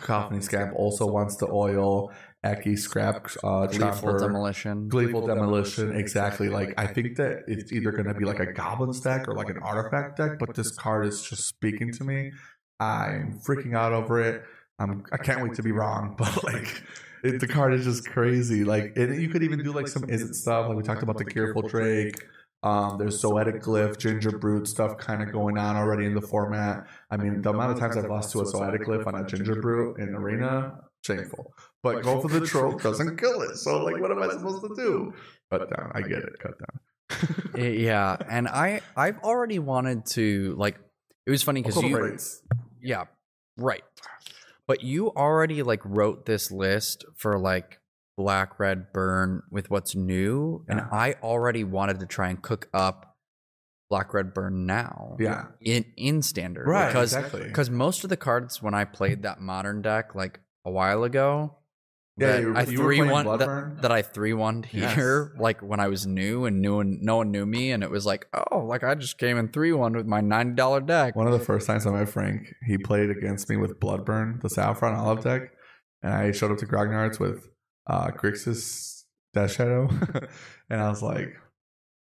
Cacophony Scamp also wants the oil. Eki Scrap uh, Gleeful. Demolition. Gleeful Demolition, exactly. Like I think that it's either going to be like a goblin deck or like an artifact deck, but this card is just speaking to me. I'm freaking out over it. I'm, I can't wait to be wrong, but like it, the card is just crazy. Like and you could even do like some isn't stuff. Like we talked about the Careful Drake. Um, there's Zoetic Glyph, Ginger Brute stuff kind of going on already in the format. I mean, the amount of times I've lost to a Zoetic Glyph on a Ginger Brute in Arena, shameful. But go for the throat doesn't kill it. So like, what am I supposed to do? Cut down. I get it. Cut down. Eh, yeah, and I I've already wanted to like. It was funny because you braids. Yeah, right. But you already like wrote this list for like black, red, burn with what's new, and I already wanted to try and cook up black, red, burn now. Yeah. in in standard, Right. Because exactly. because most of the cards when I played that modern deck like a while ago. Yeah, that you were- I three one that, that I three one here like when I was new and new and no one knew me and it was like oh like I just came in three one with my ninety dollar deck One of the first times I met Frank, he played against me with Bloodburn, the Saffron Olive deck, and I showed up to Grognard's with uh, Grixis Death Shadow, and I was like,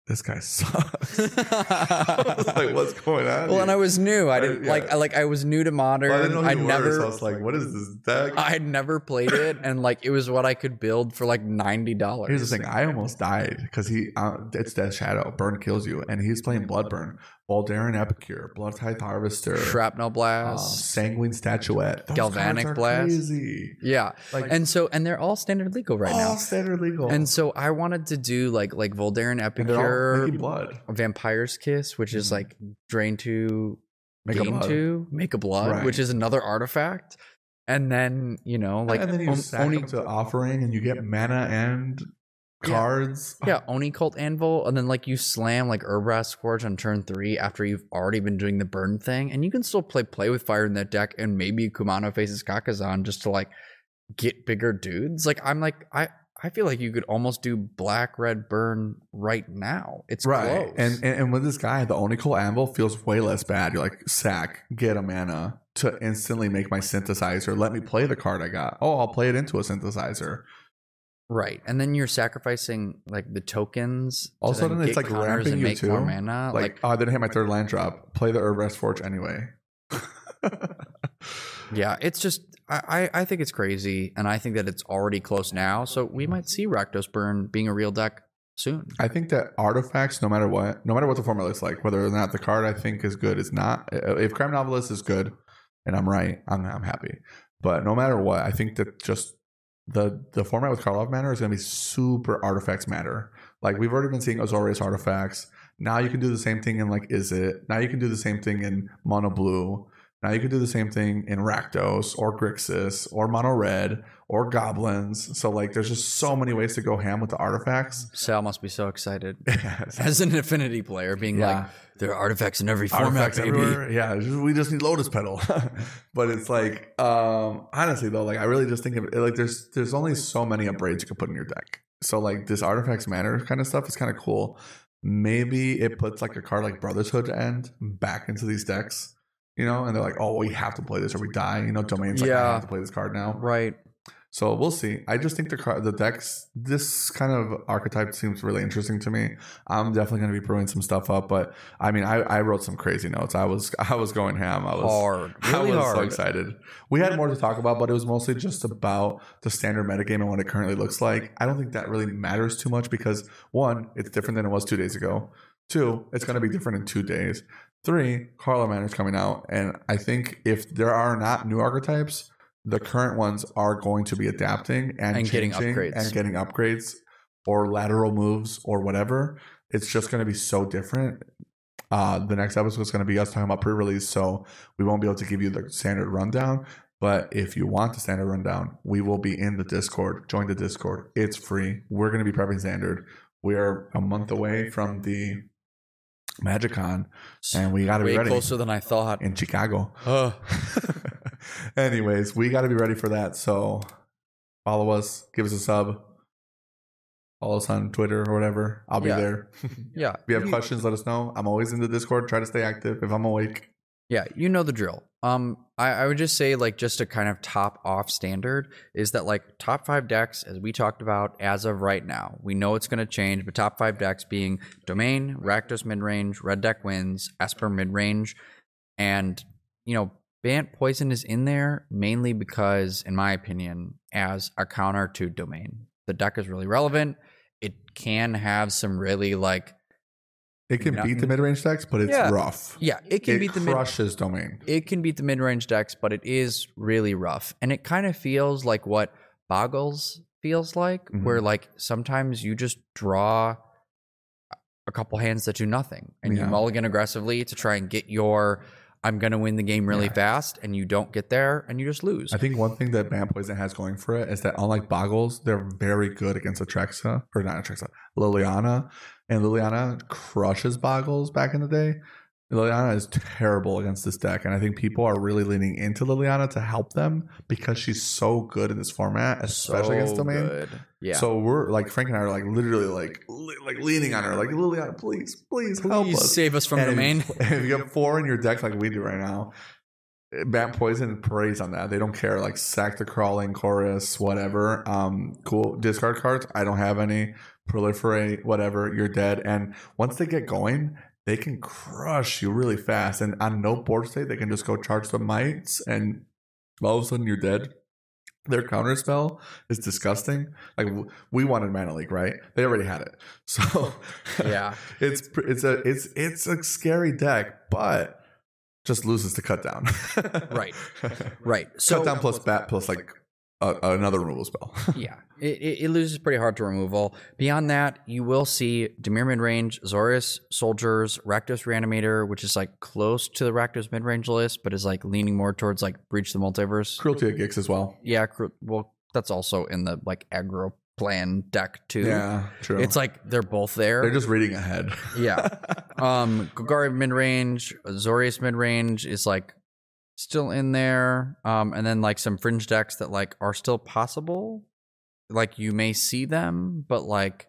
"This guy sucks." I was like, "What's going on?" Well, and I was new. I I- didn't yeah. like. I like. I was new to modern. Well, I didn't know I who never. were, so I was like, "What is this deck?" I had never played it, and like it was what I could build for like ninety dollars. Here's the thing: I almost died because he uh, it's Death Shadow, Burn kills you, and he's playing Bloodburn, Voldaren Epicure, Bloodtithe Harvester, Shrapnel um, blast. Sanguine Statuette, Those Galvanic Blast. crazy. yeah, Like and so and they're all standard legal right all now. All standard legal, And so I wanted to do like like Voldaren Epicure, blood. Vampire's Kiss, which is Mhm. like drain two, Make a gain blood. two, make a blood, Right. which is another artifact. And then you know like and then you on- sack only to offering, and you get mana and cards. Yeah, Oni Cult Anvil, and then like you slam like Urabrask's Forge on turn three after you've already been doing the burn thing, and you can still play play with fire in that deck, and maybe Kumano faces Kakkazan just to like get bigger dudes. Like I'm like I I feel like you could almost do black red burn right now. It's right. close. And, and and with this guy, the Oni Cult Anvil feels way less bad. You're like sack, get a mana to instantly make my synthesizer. Let me play the card I got. Oh, I'll play it into a synthesizer. Right, and then you're sacrificing like the tokens. All of a sudden, it's, like, ramping you too. mana. like, Like, oh, I didn't hit my third land drop. Play the Urabrask's Forge anyway. yeah, it's just I, I I think it's crazy, and I think that it's already close now. So we might see Rakdos Burn being a real deck soon. I think that artifacts, no matter what, no matter what the format looks like, whether or not the card I think is good is not. If Crime Novelist is good, and I'm right, I'm I'm happy. But no matter what, I think that just the the format with Karlov Manor is going to be super artifacts matter. Like we've already been seeing Azorius artifacts. Now you can do the same thing in like Is It. Now you can do the same thing in Mono Blue. Now you can do the same thing in Rakdos or Grixis or Mono Red or Goblins. So like there's just so many ways to go ham with the artifacts. Sal must be so excited as an Affinity player, being Yeah. like, there are artifacts in every format, baby. everywhere. Yeah, just- we just need Lotus Petal. but it's like, um, honestly though, like I really just think of it like there's there's only so many upgrades you can put in your deck. So like this artifacts matter kind of stuff is kind of cool. Maybe it puts like a card like Brotherhood's End back into these decks. You know, and they're like, oh, we have to play this or we die. You know, domains like, I Yeah. have to play this card now. Right. So we'll see. I just think the car, the decks, this kind of archetype seems really interesting to me. I'm definitely going to be brewing some stuff up, but I mean, I, I wrote some crazy notes. I was I was going ham. I was Hard. I was hard. so excited. We had more to talk about, but it was mostly just about the standard metagame and what it currently looks like. I don't think that really matters too much because one, it's different than it was two days ago. Two, it's going to be different in two days. Three, Karlov Manor's coming out, and I think if there are not new archetypes, the current ones are going to be adapting and, And getting upgrades. and getting upgrades or lateral moves or whatever. It's just going to be so different. Uh, the next episode is going to be us talking about pre-release, so we won't be able to give you the standard rundown. But if you want the standard rundown, we will be in the Discord. Join the Discord. It's free. We're going to be prepping standard. We are a month away from the MagicCon, and we got to be ready closer than I thought. in Chicago. Ugh. Anyways, we got to be ready for that. So follow us, give us a sub, follow us on Twitter or whatever. I'll be Yeah. there. yeah. If you have mm. questions, let us know. I'm always in the Discord. Try to stay active if I'm awake. Yeah, you know the drill. Um, I, I would just say, like, just to kind of top off standard is that, like, top five decks, as we talked about as of right now, we know it's going to change, but top five decks being Domain, Rakdos midrange, Red Deck wins, Esper midrange, and, you know, Bant Poison is in there mainly because, in my opinion, as a counter to Domain. The deck is really relevant. It can have some really, like, It can beat the mid range decks, but it's Yeah. rough. yeah, it can it beat the mid crushes domain. it can beat the mid-range decks, but it is really rough. And it kind of feels like what Boggles feels like, Mhm. where like sometimes you just draw a couple hands that do nothing and Yeah. you mulligan aggressively to try and get your I'm gonna win the game really Yeah. fast, and you don't get there and you just lose. I think one thing that Bant Poison has going for it is that unlike Boggles, they're very good against Atraxa or not Atraxa, Liliana, and Liliana crushes Boggles back in the day. Liliana is terrible against this deck, and I think people are really leaning into Liliana to help them because she's so good in this format, especially against So Domain. good. Yeah. So we're like Frank and I are like literally like li- like leaning on her, like Liliana, please, please, help us. save us from And domain. If, if you have four in your deck like we do right now, Bant Poison preys on that. They don't care. Like sack the crawling chorus, whatever. Um, cool. Discard cards. I don't have any. Proliferate, whatever. You're dead. And once they get going, they can crush you really fast. And on no board state, they can just go charge the mites, and all of a sudden you're dead. Their counter spell is disgusting. Like we wanted Mana Leak, right? They already had it. So Yeah. it's it's a it's it's a scary deck, but just loses to cut down. Right. right. So cut down plus bat plus like a, another removal spell. yeah, it, it, it loses pretty hard to removal. Beyond that, you will see Dimir mid range, Zorius soldiers, Rakdos reanimator, which is like close to the Rakdos midrange list, but is like leaning more towards like breach the multiverse. Cruelty of Gix as well. Yeah, cru- well, that's also in the like aggro plan deck too. Yeah, true. It's like they're both there. they're just reading ahead. Yeah. um Golgari mid range, Zorius mid range is like still in there. Um and then like some fringe decks that like are still possible. Like you may see them, but like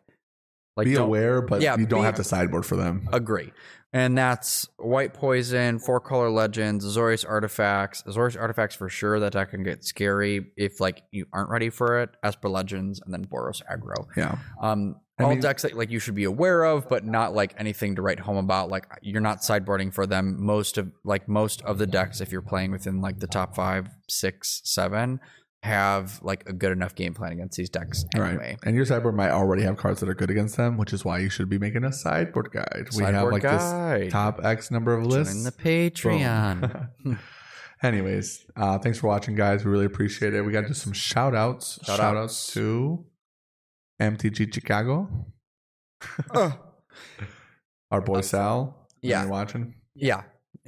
Like Be aware, but yeah, you don't be- have to sideboard for them. Agree. And that's White Poison, Four Color Legends, Azorius Artifacts. Azorius Artifacts for sure. That deck can get scary if like you aren't ready for it. Esper Legends and then Boros Aggro. Yeah. Um, I all mean- decks that like you should be aware of, but not like anything to write home about. Like you're not sideboarding for them. Most of like most of the decks, if you're playing within like the top five, six, seven, have like a good enough game plan against these decks anyway. Right. And your sideboard might already have cards that are good against them, which is why you should be making a sideboard guide. we have like guide. this top X number of lists. Join the Patreon. Anyways, uh, thanks for watching, guys. We really appreciate it. We got to do some shout outs. Shout Shout, outs. outs to MTG Chicago, our boy Sal. yeah. you're watching. Yeah.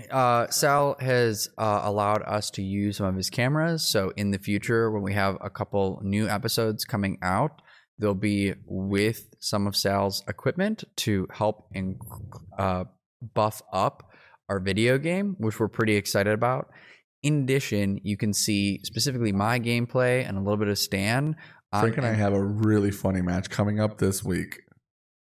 Uh, Sal has uh, allowed us to use some of his cameras. So in the future, when we have a couple new episodes coming out, they'll be with some of Sal's equipment to help and uh, buff up our video game, which we're pretty excited about. In addition, you can see specifically my gameplay and a little bit of Stan. On- Frank and I have a really funny match coming up this week.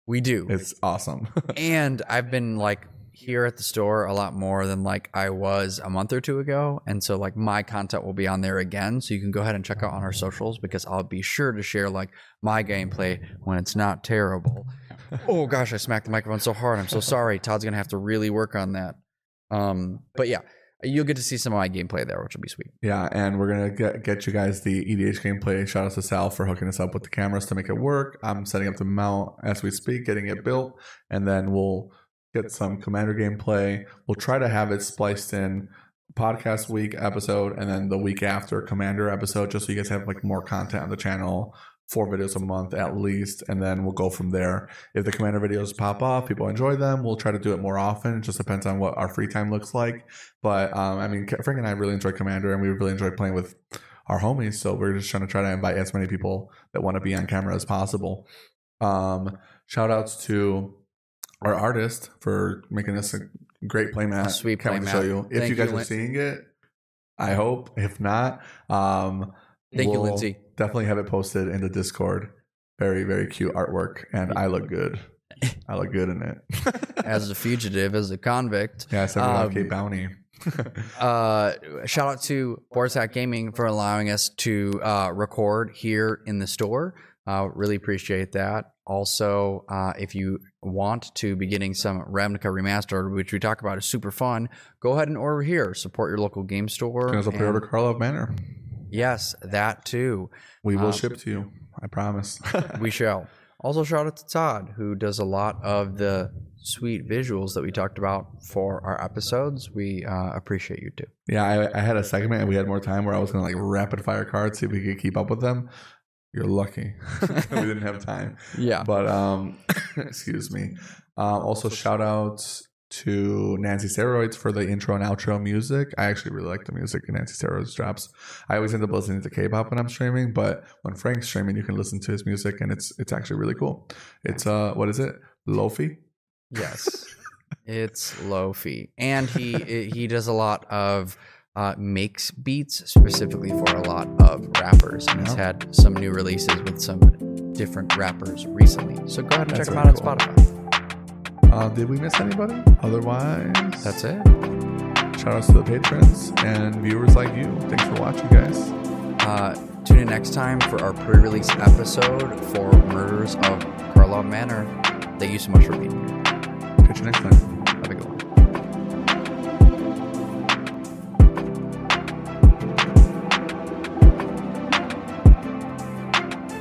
we do. It's awesome. and I've been like here at the store a lot more than like I was a month or two ago. And so like my content will be on there again. So you can go ahead and check out on our socials because I'll be sure to share like my gameplay when it's not terrible. oh gosh, I smacked the microphone so hard. I'm so sorry. Todd's gonna have to really work on that. Um, but yeah, you'll get to see some of my gameplay there, which will be sweet. Yeah, and we're gonna get get you guys the EDH gameplay. Shout out to Sal for hooking us up with the cameras to make it work. I'm setting up the mount as we speak, getting it built, and then we'll get some commander gameplay. We'll try to have it spliced in podcast week episode and then the week after commander episode, just so you guys have like more content on the channel. Four videos a month at least, and then we'll go from there. If the commander videos pop off, people enjoy them, we'll try to do it more often. It just depends on what our free time looks like. But um, I mean, Frank and I really enjoy Commander, and we really enjoy playing with our homies. So we're just trying to try to invite as many people that want to be on camera as possible. Um, shout outs to our artist for making this a great playmat. Sweet Can't wait to playmat. show you. If Thank you guys you, are Lin- seeing it, I hope. If not, um, Thank you, we'll Lindsay. Definitely have it posted in the Discord. Very, very cute artwork, and I look good. I look good in it. As a fugitive, as a convict. yeah, 75k Um, bounty. Uh, shout out to Boards Gaming for allowing us to uh, record here in the store. Uh, really appreciate that. Also, uh, if you want to be getting some Ravnica Remastered, which we talk about is super fun, go ahead and order here. Support your local game store. Can also pre-order Manor. Yes, that too. We will Um, ship to you. I promise. We shall. Also, shout out to Todd, who does a lot of the sweet visuals that we talked about for our episodes. We uh, appreciate you too. yeah, I, I had a segment and we had more time where I was gonna like rapid fire cards, see if we could keep up with them. You're lucky. we didn't have time. Yeah. But um excuse me. Um also shout outs to Nancy Steroids for the intro and outro music. I actually really like the music in Nancy Steroids drops. I always end up listening to K-pop when I'm streaming, but when Frank's streaming, you can listen to his music and it's it's actually really cool. It's uh what is it? Lofi? Yes, it's Lofi, and he he does a lot of uh, makes beats specifically for a lot of rappers, and he's had some new releases with some different rappers recently. So go ahead and That's check him out really on. Spotify. Uh did we miss anybody? Otherwise That's it. Shout outs to the patrons and viewers like you. Thanks for watching, guys. Uh, tune in next time for our pre-release episode for Murders of Karlov Manor. Thank you so much for being here. Catch you next time.